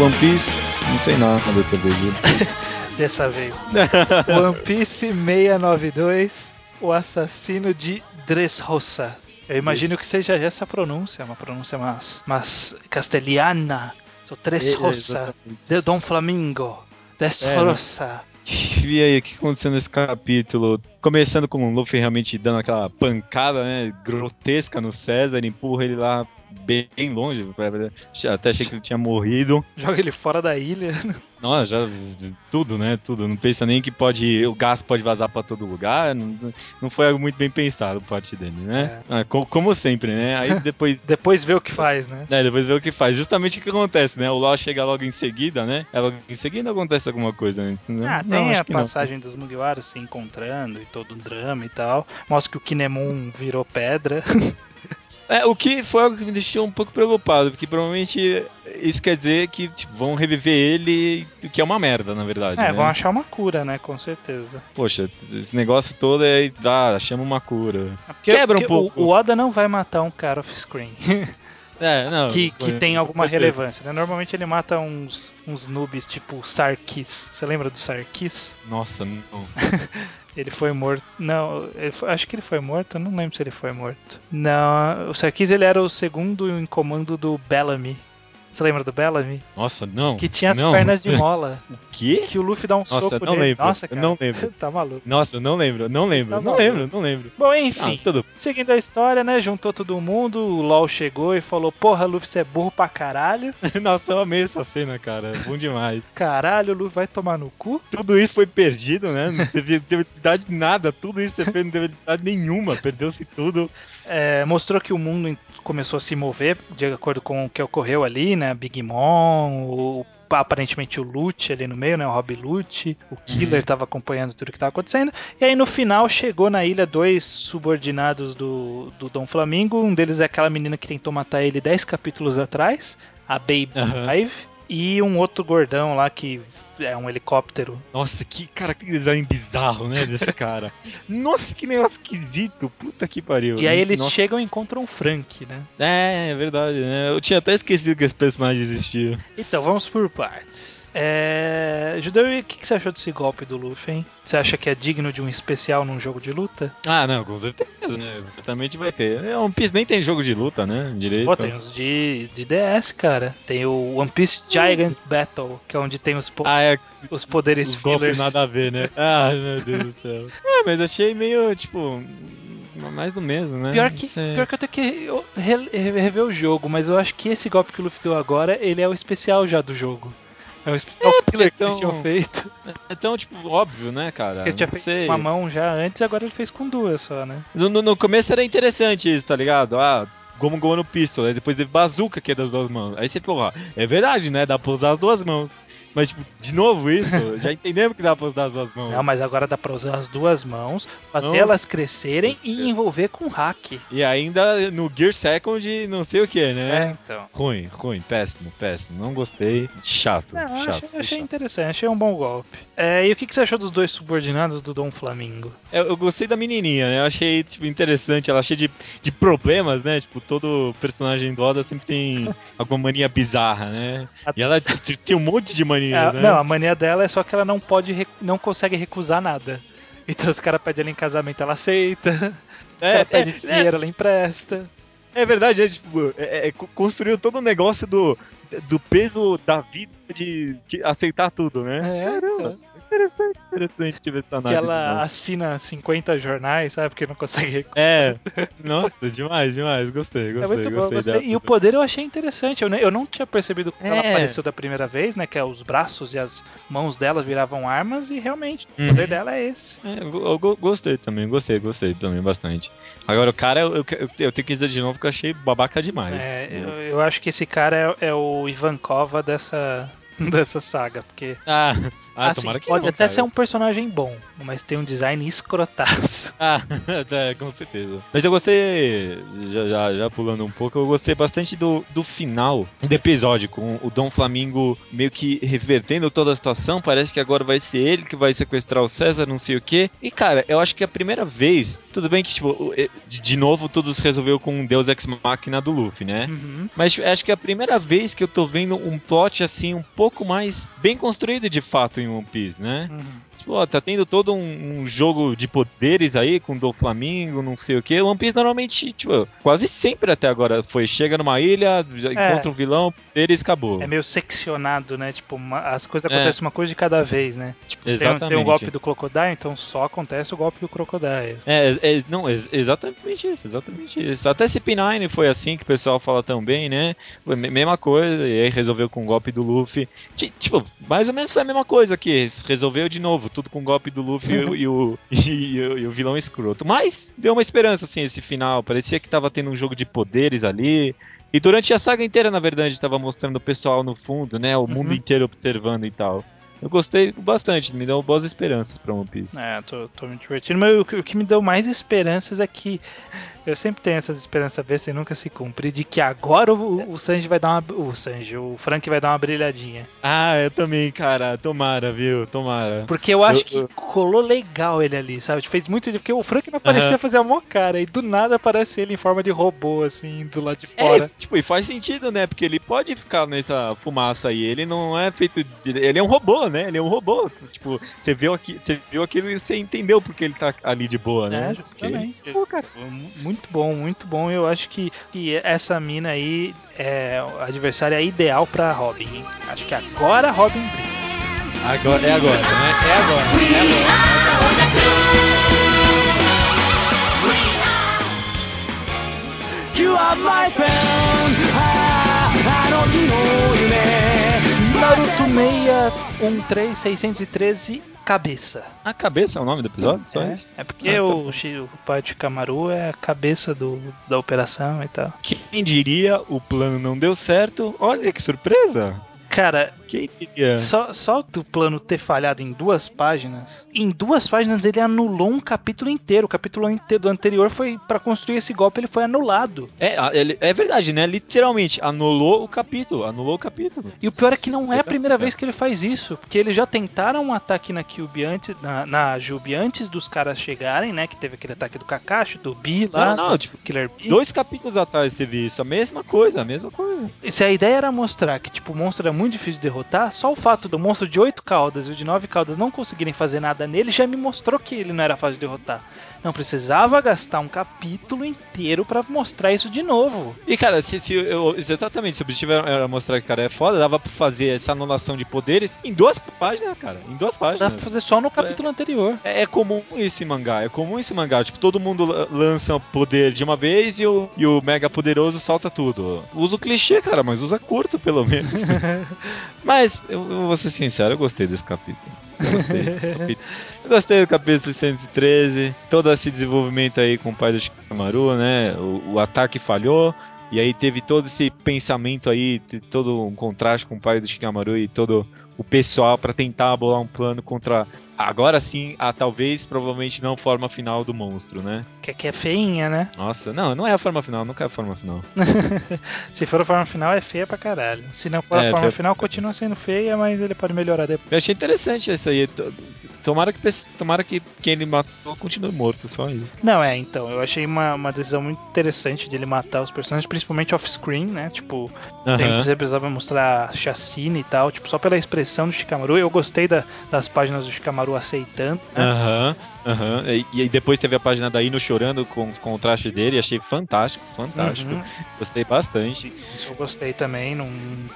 One Piece, não sei nada vez. viu? Dessa vez. One Piece 692, o assassino de Dressrosa. Eu imagino que seja essa a pronúncia, uma pronúncia mais, mais castelhana. So, Dressrosa, de Dom Flamingo, Dressrosa. E aí, o que aconteceu nesse capítulo? Começando com o Luffy realmente dando aquela pancada, né, grotesca no César, empurra ele lá bem longe, até achei que ele tinha morrido. Joga ele fora da ilha. Nossa, já tudo, né? Tudo. Não pensa nem que pode o gás pode vazar pra todo lugar. Não, não foi algo muito bem pensado por parte dele, né? Ah, co- como sempre, né? Aí depois. Depois vê o que faz, né? É, depois vê o que faz. Justamente o que acontece, né? O Law chega logo em seguida, né? É logo em seguida acontece alguma coisa, né? Ah, Não, tem a que não. passagem dos Mugiwaras se encontrando e todo o drama e tal. Mostra que o Kinemon virou pedra. É, o que foi algo que me deixou um pouco preocupado, porque provavelmente isso quer dizer que tipo, vão reviver ele, o que é uma merda, na verdade. É, né? vão achar uma cura, né? Com certeza. Poxa, esse negócio todo é. Ah, chama uma cura. Porque- Quebra um porque pouco. O, o Oda não vai matar um cara off-screen É, não. que, que foi- tem alguma relevância, né? Normalmente ele mata uns, uns noobs tipo Sarkis. Você lembra do Sarkis? Nossa, não. Ele foi morto. Não, foi- acho que ele foi morto. Eu não lembro se ele foi morto. Não, o Sarkis ele era o segundo em comando do Bellamy. Você lembra do Bellamy? Nossa, não. Que tinha as não. pernas de mola. O quê? Que o Luffy dá um Nossa, soco não nele. lembro, Nossa, eu cara. não lembro. tá maluco. Nossa, não lembro, não lembro, Tá não lembro, não lembro. Bom, Ah, enfim. tudo. Seguindo a história, né? Juntou todo mundo, o LOL chegou e falou: Porra, Luffy, você é burro pra caralho. Nossa, eu amei essa cena, cara. É bom demais. Caralho, o Luffy vai tomar no cu. Tudo isso foi perdido, né? Não teve, teve utilidade de nada. Tudo isso você fez não teve utilidade nenhuma. Perdeu-se tudo. É, mostrou que o mundo começou a se mover de acordo com o que ocorreu ali, né? Big Mom, o, aparentemente o Lute ali no meio, né? O Rob Lute, o Killer tava acompanhando tudo que tava acontecendo. E aí no final chegou na ilha dois subordinados do, do Dom Flamingo. Um deles é aquela menina que tentou matar ele 10 capítulos atrás, a Aham. Five. E um outro gordão lá que é um helicóptero. Nossa, que cara, que design bizarro, né, desse cara. Nossa, que negócio esquisito. Puta que pariu. E aí eles Nossa. chegam e encontram o Frank, né? É, é verdade, né? Eu tinha até esquecido que esse personagem existia. Então, vamos por partes. É... Judeu, o que que você achou desse golpe do Luffy, hein? Você acha que é digno de um especial num jogo de luta? Ah, não, com certeza, né? Certamente vai ter. É, One Piece nem tem jogo de luta, né? Direito. Pô, tem uns de, de DS, cara. Tem o One Piece Gigant Battle, que é onde tem os, po- Ah, é, os poderes os golpes fillers. nada a ver, né? Ah, meu Deus do céu. É, mas achei meio, tipo, mais do mesmo, né? Pior que, pior que eu tenho que re- re- rever o jogo, mas eu acho que esse golpe que o Luffy deu agora, ele é o especial já do jogo. É o especial É, filler que eles tinham feito. É tão, tipo, óbvio, né, cara? Porque ele tinha feito sei. com uma mão já antes, agora ele fez com duas só, né? No, no- no começo era interessante isso, tá ligado? Ah, Gomu Gomu no Pistol, aí depois teve Bazooka, que é das duas mãos. Aí você, porra, é verdade, né? Dá pra usar as duas mãos. Mas, tipo, de novo isso, já entendemos que dá pra usar as duas mãos. Não, mas agora dá pra usar as duas mãos, fazer Nossa. elas crescerem e envolver com hack. E ainda no Gear Second, não sei o que, né? É, então. Ruim, ruim, péssimo, péssimo. Não gostei. Chato, Não, chato. achei, achei chato. interessante, achei um bom golpe. É, e o que, que você achou dos dois subordinados do Dom Flamingo? Eu, eu gostei da menininha, né? Eu achei, tipo, interessante. Ela cheia de, de problemas, né? Tipo, todo personagem do Oda sempre tem alguma mania bizarra, né? E ela tem um monte de manias, É, né? Não, a mania dela é só que ela não pode, não consegue recusar nada. Então os caras pedem ela em casamento, ela aceita. é, ela pede é, dinheiro, ela empresta. é verdade, é, tipo, é, é, co- construiu todo o negócio do, do peso da vida de, de aceitar tudo, né? É, então. Interessante, interessante tive essa Que análise. ela não. assina 50 jornais, sabe? Porque não consegue. É, nossa, demais, demais. Gostei, É gostei, muito bom, gostei. gostei. dela. E o poder eu achei interessante. Eu, eu não tinha percebido quando ela É. apareceu da primeira vez, né? Que é os braços e as mãos dela viravam armas, e realmente o Uhum. poder dela é esse. É, eu, eu go- gostei também, gostei, gostei também bastante. Agora o cara, eu, eu, eu tenho que dizer de novo que eu achei babaca demais. É, eu, eu acho que esse cara é, é o Ivankova dessa, dessa saga, porque Ah, ah assim, tomara que pode não, até cara. ser um personagem bom, mas tem um design escrotaço. Ah, é, com certeza. Mas eu gostei, já, já, já pulando um pouco, eu gostei bastante do, do final do episódio, com o Dom Flamingo meio que revertendo toda a situação. Parece que agora vai ser ele que vai sequestrar o César, não sei o que. E cara, eu acho que é a primeira vez, tudo bem que, tipo, de novo tudo se resolveu com um Deus Ex Machina do Luffy, né? Uhum. Mas acho que é a primeira vez que eu tô vendo um plot assim um pouco mais bem construído de fato em One Piece, né? Uhum. Ó, tá tendo todo um, um jogo de poderes aí com o Flamingo, não sei o que. One Piece normalmente, tipo, quase sempre até agora foi chega numa ilha, já encontra um vilão, poderes, acabou. É meio seccionado, né? Tipo, uma- as coisas É. acontecem uma coisa de cada vez, né? Tipo, tem, um- tem Exatamente. o golpe do Crocodile, então só acontece o golpe do Crocodile. É, é, não, ex- exatamente isso, exatamente isso. Até CP9 foi assim que o pessoal fala também, né? Foi mesma coisa, e aí resolveu com o golpe do Luffy. Ti- Tipo, mais ou menos foi a mesma coisa aqui. Resolveu de novo, tudo com o golpe do Luffy e, o- e o, e, e o vilão escroto. Mas deu uma esperança, assim, esse final. Parecia que tava tendo um jogo de poderes ali. E durante a saga inteira, na verdade, tava mostrando o pessoal no fundo, né? O mundo Uhum. inteiro observando e tal. Eu gostei bastante, me deu boas esperanças pra One Piece. É, tô, tô me divertindo, mas o, o que me deu mais esperanças é que eu sempre tenho essas esperanças bestas e nunca se cumpre, de que agora o, o Sanji vai dar uma. O Sanji, o Frank vai dar uma brilhadinha. Ah, eu também, cara. Tomara, viu? Tomara. Porque eu acho Eu- que eu- colou legal ele ali, sabe? Fez muito. Porque o Frank não parecia Aham. fazer a mó cara, e do nada aparece ele em forma de robô, assim, do lado de É, fora. tipo, e faz sentido, né? Porque ele pode ficar nessa fumaça aí. Ele não é feito. De... Ele é um robô, né? Ele é um robô. Tipo, você viu, aqui, você viu aquilo e você entendeu porque ele tá ali de boa, né? É, Porque- justamente. Pô, cara. Muito muito bom, muito bom. Eu acho que, que essa mina aí é a adversária é ideal para Robin. Acho que agora Robin brilha. Agora, é agora, né? É agora. É agora. É you are my friend. I, I don't know you, man. 夢 Naruto 613-613 Cabeça. A cabeça é o nome do episódio? Só É, isso? é porque Ah, tá o, o pai de Kamaru é a cabeça do, da operação e tal. Quem diria o plano não deu certo? Olha que surpresa! Cara, Quem diria? só, só do plano ter falhado em duas páginas, em duas páginas ele anulou um capítulo inteiro. O capítulo do anterior foi pra construir esse golpe, ele foi anulado. É, ele- é verdade, né? Literalmente, anulou o capítulo. Anulou o capítulo. E o pior é que não é a primeira É. vez que ele faz isso, porque eles já tentaram um ataque na Kyubi antes, na, na Jubi antes dos caras chegarem, né? Que teve aquele ataque do Kakashi, do Bi lá, Não, não, tipo, Killer Bee. dois capítulos atrás teve isso. A mesma coisa, a mesma coisa. E Se a ideia era mostrar que tipo, o monstro é muito difícil de derrotar, só o fato do monstro de 8 caudas e o de 9 caudas não conseguirem fazer nada nele já me mostrou que ele não era fácil de derrotar. Não precisava gastar um capítulo inteiro pra mostrar isso de novo. E cara, se, se eu, exatamente, se o objetivo era, mostrar que o cara é foda, dava pra fazer essa anulação de poderes em duas páginas, cara. Em duas páginas. pra fazer só no capítulo anterior. É, é comum isso em mangá, é comum isso em mangá. Tipo, todo mundo la- lança poder de uma vez e o, e o mega poderoso solta tudo. Usa o clichê, cara, mas usa curto, pelo menos. mas, eu, eu vou ser sincero, eu gostei desse capítulo. Gostei. gostei do capítulo 113, todo esse desenvolvimento aí com o pai do Shikamaru, né? O, o ataque falhou, e aí teve todo esse pensamento aí, todo um contraste com o pai do Shikamaru e todo o pessoal pra tentar bolar um plano contra agora sim a talvez provavelmente não forma final do monstro, né? Que, que é feinha, né? Nossa, não, não é a forma final, nunca é a forma final. Se for a forma final, é feia pra caralho. Se não for É, a forma feia- final, continua sendo feia, mas ele pode melhorar depois. Eu achei interessante isso aí. Tomara que tomara que quem ele matou continue morto, só isso. Não, é, então, eu achei uma, uma decisão muito interessante de ele matar os personagens, principalmente off-screen, né? Tipo, sem Aham. você precisava mostrar chacina e tal, tipo, só pela expressão do Shikamaru. Eu gostei da- das páginas do Shikamaru aceitando, né? Aham, aham. E, e aí depois teve a página da Ino chorando com, com o traje dele, achei fantástico, fantástico. Uhum. Gostei bastante. Isso eu gostei também, não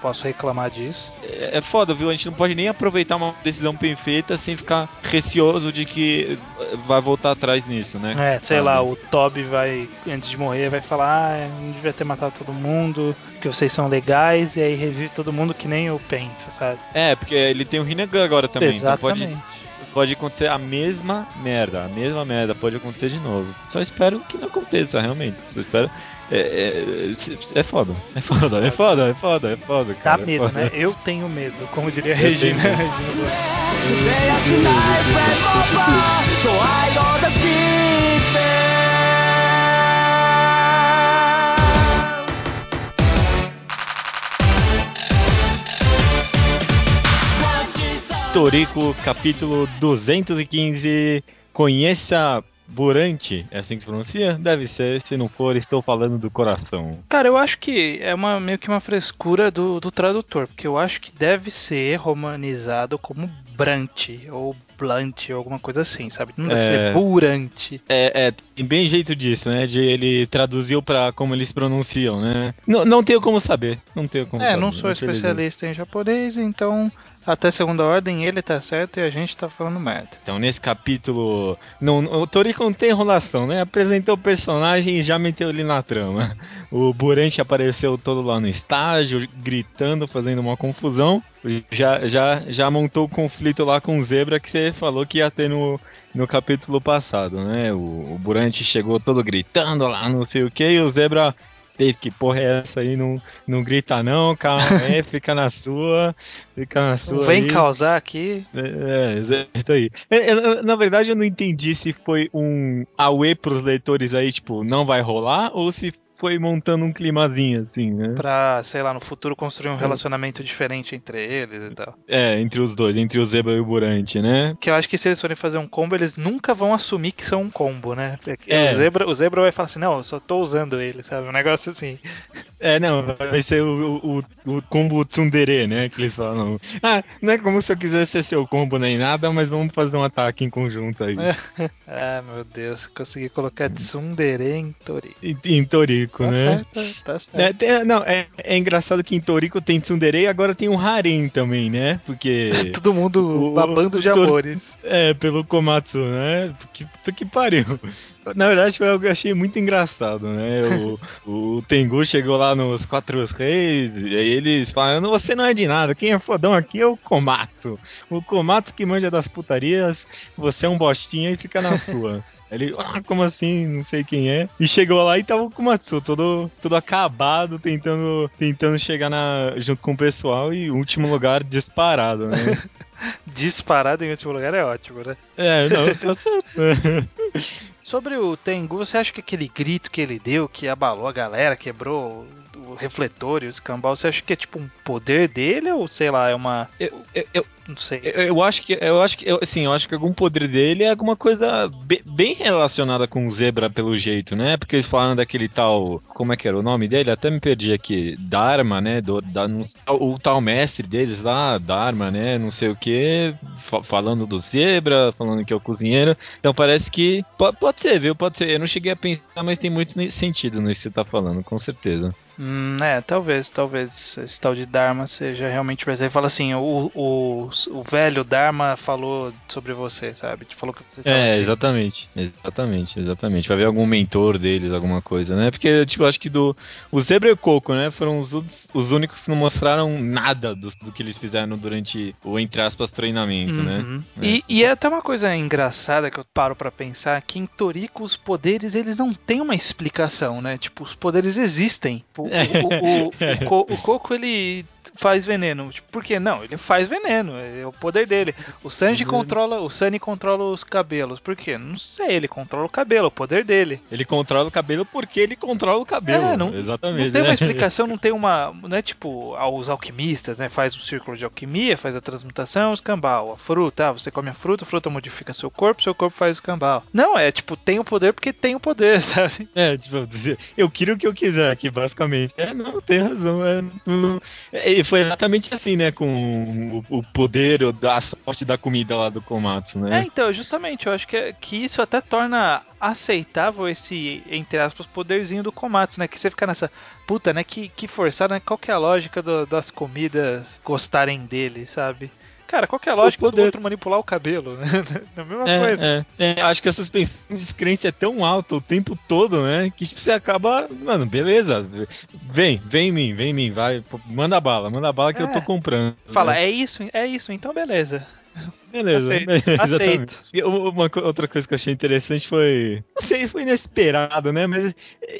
posso reclamar disso. É, é foda, viu? A gente não pode nem aproveitar uma decisão bem feita sem ficar receoso de que vai voltar atrás nisso, né? É, sei Sabe? lá, o Toby vai, antes de morrer, vai falar, ah, não devia ter matado todo mundo, que vocês são legais, e aí revive todo mundo que nem o Pen, sabe? É, porque ele tem o Rinnegan agora também, então Exatamente. pode, pode acontecer a mesma merda, a mesma merda pode acontecer de novo. Só espero que não aconteça, realmente. Só espero. É, é, é foda, é foda, é foda, é foda, é foda, Dá cara. é medo, foda. né? Eu tenho medo, como diria a Regina. medo. Regina Torico, capítulo 215. Conheça Burante, é assim que se pronuncia? Deve ser, se não for, estou falando do coração. Cara, eu acho que é uma, meio que uma frescura do, do tradutor, porque eu acho que deve ser romanizado como Brant, ou Blunt, ou alguma coisa assim, sabe? Não deve É. ser Burante. É, é, tem bem jeito disso, né? De ele traduziu pra como eles pronunciam, né? Não, não tenho como saber. Não tenho como É, saber. não sou especialista em japonês, então até segunda ordem ele tá certo e a gente tá falando merda. Então, nesse capítulo. Não, o Toriko não tem enrolação, né? Apresentou o personagem e já meteu ele na trama. O Burante apareceu todo lá no estágio, gritando, fazendo uma confusão. Já, já, já montou o conflito lá com o Zebra que você falou que ia ter no, no capítulo passado, né? O, o Burante chegou todo gritando lá, não sei o que, e o Zebra. "Ei, Que porra é essa aí? Não, não grita não, calma aí, fica na sua, fica na Não sua. vem aí. causar aqui. É, é, isso aí. É, é, Na verdade, eu não entendi se foi um auê pros leitores aí, tipo, não vai rolar, ou se foi montando um climazinho, assim, né? Pra, sei lá, no futuro construir um relacionamento diferente entre eles e tal. É, entre os dois, entre o Zebra e o Burante, né? Que eu acho que se eles forem fazer um combo, eles nunca vão assumir que são um combo, né? Porque É. O, zebra, o Zebra vai falar assim, não, eu só tô usando ele, sabe? Um negócio assim. É, não, vai ser o, o, o combo tsundere, né? Que eles falam. Ah, não é como se eu quisesse ser seu combo nem nada, mas vamos fazer um ataque em conjunto aí. Ah, meu Deus, consegui colocar Tsundere em Tori. Em, em Torico, Tá né? certo, tá certo. É, tem- não, é, é engraçado que em Torico tem tsundere e agora tem um harem também, né? Porque. Todo mundo o- babando de amores. É, pelo Komatsu, né? Que que pariu. Na verdade foi algo que eu achei muito engraçado, né? O, o Tengu chegou lá nos Quatro Reis, e aí eles falaram, você não é de nada, quem é fodão aqui é o Komatsu. O Komatsu que manja das putarias, você é um bostinha e fica na sua. Ele, ah, como assim? Não sei quem é. E chegou lá e tava o Kumatsu, todo, todo acabado, tentando, tentando chegar na, junto com o pessoal e último lugar disparado, né? Disparado em último lugar é ótimo, né? é, não, tá certo. Sobre o Tengu, você acha que aquele grito que ele deu, que abalou a galera, quebrou o refletor e o escambau, você acha que é tipo um poder dele ou sei lá, é uma. Eu, eu, eu, Não sei. eu- eu acho que, eu acho que, eu, assim, eu acho que algum poder dele é alguma coisa be- bem relacionada com o Zebra pelo jeito, né? Porque eles falaram daquele tal, como é que era o nome dele? Até me perdi aqui. Dharma, né? Do, da, não- o tal mestre deles lá, Dharma, né? Não sei o que, falando do Zebra, falando que é o cozinheiro. Então parece que po- pode ser, viu? Pode ser. Eu não cheguei a pensar, mas tem muito sentido nisso que você tá falando, com certeza. Hum, é, talvez, talvez esse tal de Dharma seja realmente verdade. Ele fala assim, o, o, o velho Dharma falou sobre você, sabe? Te falou que você É, exatamente. Exatamente, exatamente. Vai ver algum mentor deles, alguma coisa, né? Porque, tipo, acho que do. O Zebra e o Coco, né? Foram os, únicos- os únicos que não mostraram nada do, do que eles fizeram durante o, entre aspas, treinamento, né? Uhum. É. E, e é até uma coisa engraçada que eu paro pra pensar que em Toriko os poderes eles não têm uma explicação, né? Tipo, os poderes existem. O, o, o, o, o o Coco ele faz veneno. Tipo, por quê? Não, ele faz veneno, é o poder dele. O Sanji Uhum. controla, o Sunny controla os cabelos. Por quê? Não sei, ele controla o cabelo, o poder dele. Ele controla o cabelo porque ele controla o cabelo. É, não- exatamente. Não tem uma é. explicação, não tem uma. Não é tipo os alquimistas, né? Faz um círculo de alquimia, faz a transmutação, escambau. A fruta, ah, você come a fruta, a fruta modifica seu corpo, seu corpo faz o escambau. Não, é tipo, tem o poder porque tem o poder, sabe? É, tipo, eu quero o que eu quiser aqui, basicamente. É, não, tem razão. É, não- é, foi exatamente assim, né, com o, o poder, a sorte da comida lá do Komatsu, É, né? então, justamente, eu acho que, é- que isso até torna aceitável esse, entre aspas, poderzinho do Komatsu, né? Que você fica nessa, puta, né? Que, que forçado, né? Qual que é a lógica do- das comidas gostarem dele, sabe? Cara, qual que é a lógica do poder. outro manipular o cabelo, né? É a mesma É, coisa. é, é, acho que a suspensão de descrença é tão alta o tempo todo, né? Que tipo, você acaba. Mano, beleza. Vem, vem em mim, vem em mim, vai. Manda bala, manda bala que É. eu tô comprando. Fala, né? é isso, é isso, então beleza. Beleza. aceito, aceito. uma outra coisa que eu achei interessante foi. Não sei, foi inesperado, né? Mas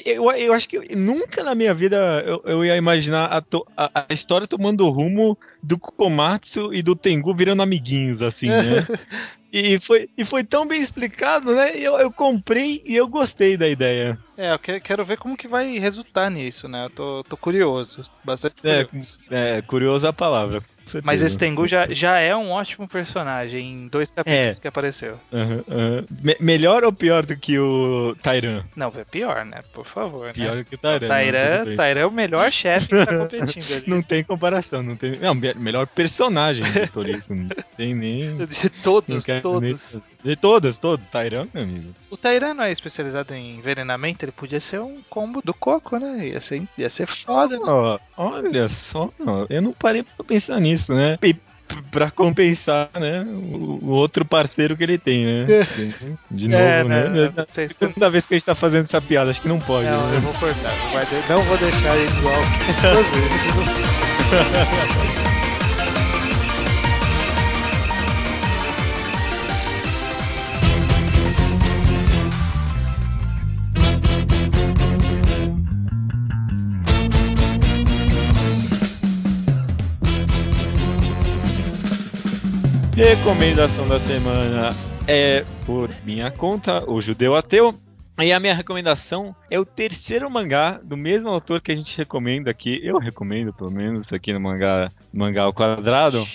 eu, eu acho que nunca na minha vida eu, eu ia imaginar a, to- a- a história tomando o rumo do Komatsu e do Tengu virando amiguinhos, assim, né? E foi, e foi tão bem explicado, né? Eu, eu comprei e eu gostei da ideia. É, eu que- quero ver como que vai resultar nisso, né? Eu tô, tô curioso, bastante É, curioso. É, curiosa a palavra. Certeza. Mas esse Tengu já, já é um ótimo personagem em dois capítulos É. que apareceu. Aham, aham. Me- melhor ou pior do que o Tairan? Não, é pior, né? Por favor, Pior né? que o não, tudo bem. Tairan é o melhor chefe que tá competindo ali. Não tem comparação, não tem. Não, me- melhor personagem de Toriko. Não tem nem. De todos, não quero todos. De todos, todos. Tairan, meu amigo. O Tairan não é especializado em envenenamento, ele podia ser um combo do coco, né? Ia ser, ia ser foda, né? Ó, olha só, eu não parei pra pensar nisso, né? E p- pra compensar, né? O, outro parceiro que ele tem, né? De novo, É, né? né? Você- Segunda vez que a gente tá fazendo essa piada, acho que não pode. Não, né? eu vou cortar. Não vou deixar igual Recomendação da semana é por minha conta, o Judeu Ateu. E a minha recomendação é o terceiro mangá do mesmo autor que a gente recomenda aqui. Eu recomendo, pelo menos, aqui no mangá, mangá ao quadrado.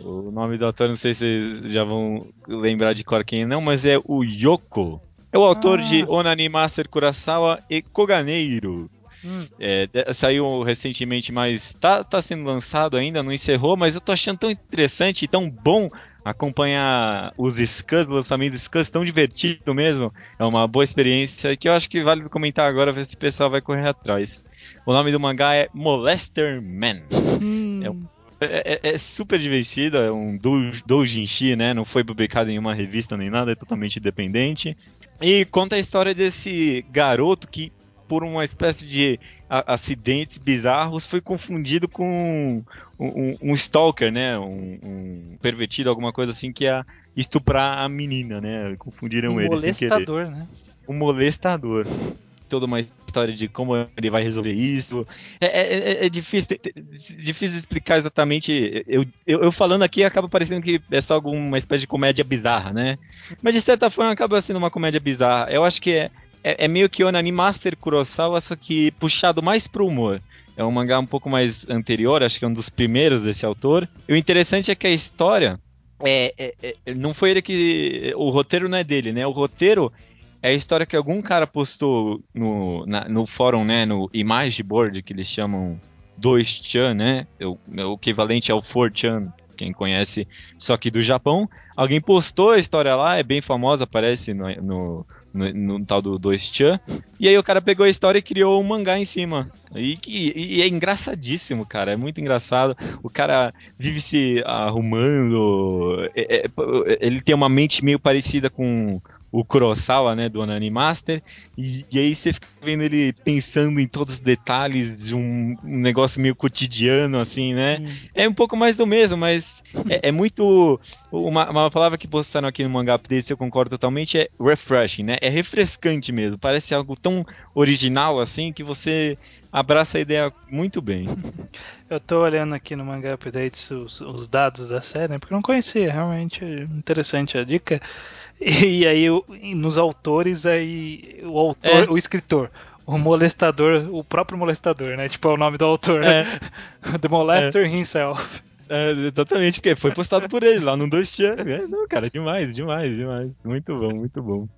O nome do autor, não sei se vocês já vão lembrar de cor quem não, mas é o Yoko. É o autor Ah. de Onani Master Kurosawa e Koganeiro. Hum. É, saiu recentemente, mas tá, tá sendo lançado ainda, não encerrou, mas eu tô achando tão interessante e tão bom acompanhar os scans, o lançamento dos scans, tão divertido mesmo. É uma boa experiência que eu acho que vale comentar agora, ver se o pessoal vai correr atrás. O nome do mangá é Molester Man. Hum. É um- é, é- é super divertido, é um dou- doujinshi, né? Não foi publicado em uma revista nem nada, é totalmente independente. E conta a história desse garoto que, por uma espécie de acidentes bizarros, foi confundido com um, um- um stalker, né? Um, um pervertido, alguma coisa assim, que ia estuprar a menina, né? Confundiram Um ele sem querer molestador, né? um molestador. Toda uma história de como ele vai resolver isso. É, é- é- é difícil, te- difícil explicar exatamente. Eu, eu, eu falando aqui acaba parecendo que é só alguma espécie de comédia bizarra, né? Mas de certa forma acaba sendo uma comédia bizarra. Eu acho que é, é, é meio que Onani Master Kurosawa, só que puxado mais pro humor. É um mangá um pouco mais anterior, acho que é um dos primeiros desse autor. E o interessante é que a história. É, é- é- não foi ele que. O roteiro não é dele, né? O roteiro é a história que algum cara postou no, na- no fórum, né? No image board, que eles chamam 2chan, né? O, o equivalente ao 4chan, quem conhece, só que do Japão. Alguém postou a história lá, é bem famosa, aparece no, no, no- no tal do 2chan. E aí o cara pegou a história e criou um mangá em cima. E, que- e é engraçadíssimo, cara. É muito engraçado. O cara vive se arrumando. é- é- ele tem uma mente meio parecida com o Kurosawa, né, do Onani Master, e, e aí você fica vendo ele pensando em todos os detalhes de um, um negócio meio cotidiano, assim, né? É um pouco mais do mesmo, mas é, é muito. Uma, uma palavra que postaram aqui no mangá update, eu concordo totalmente, é refreshing, né? É refrescante mesmo. Parece algo tão original assim que você abraça a ideia muito bem. Eu tô olhando aqui no Manga Updates os, os dados da série, né, porque eu não conhecia, realmente interessante a dica. E aí, nos autores, aí o autor, É. o escritor, o molestador, o próprio molestador, né? Tipo, é o nome do autor, né? The Molester himself. É, exatamente, porque foi postado por ele lá no 2chan. É, não, cara, demais, demais, demais. Muito bom, muito bom.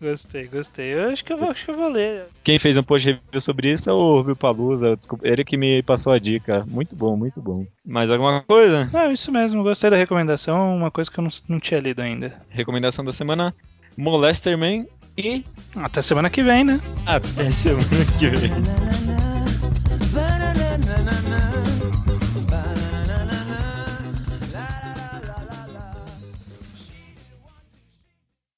Gostei, gostei. Eu acho que eu vou, acho que eu vou ler. Quem fez um post review sobre isso é o Rubio Palusa, desculpa, ele que me passou a dica. Muito bom, muito bom. Mais alguma coisa? Não, isso mesmo, gostei da recomendação, uma coisa que eu não, não tinha lido ainda. Recomendação da semana: Molester Man e Até semana que vem, né? até semana que vem.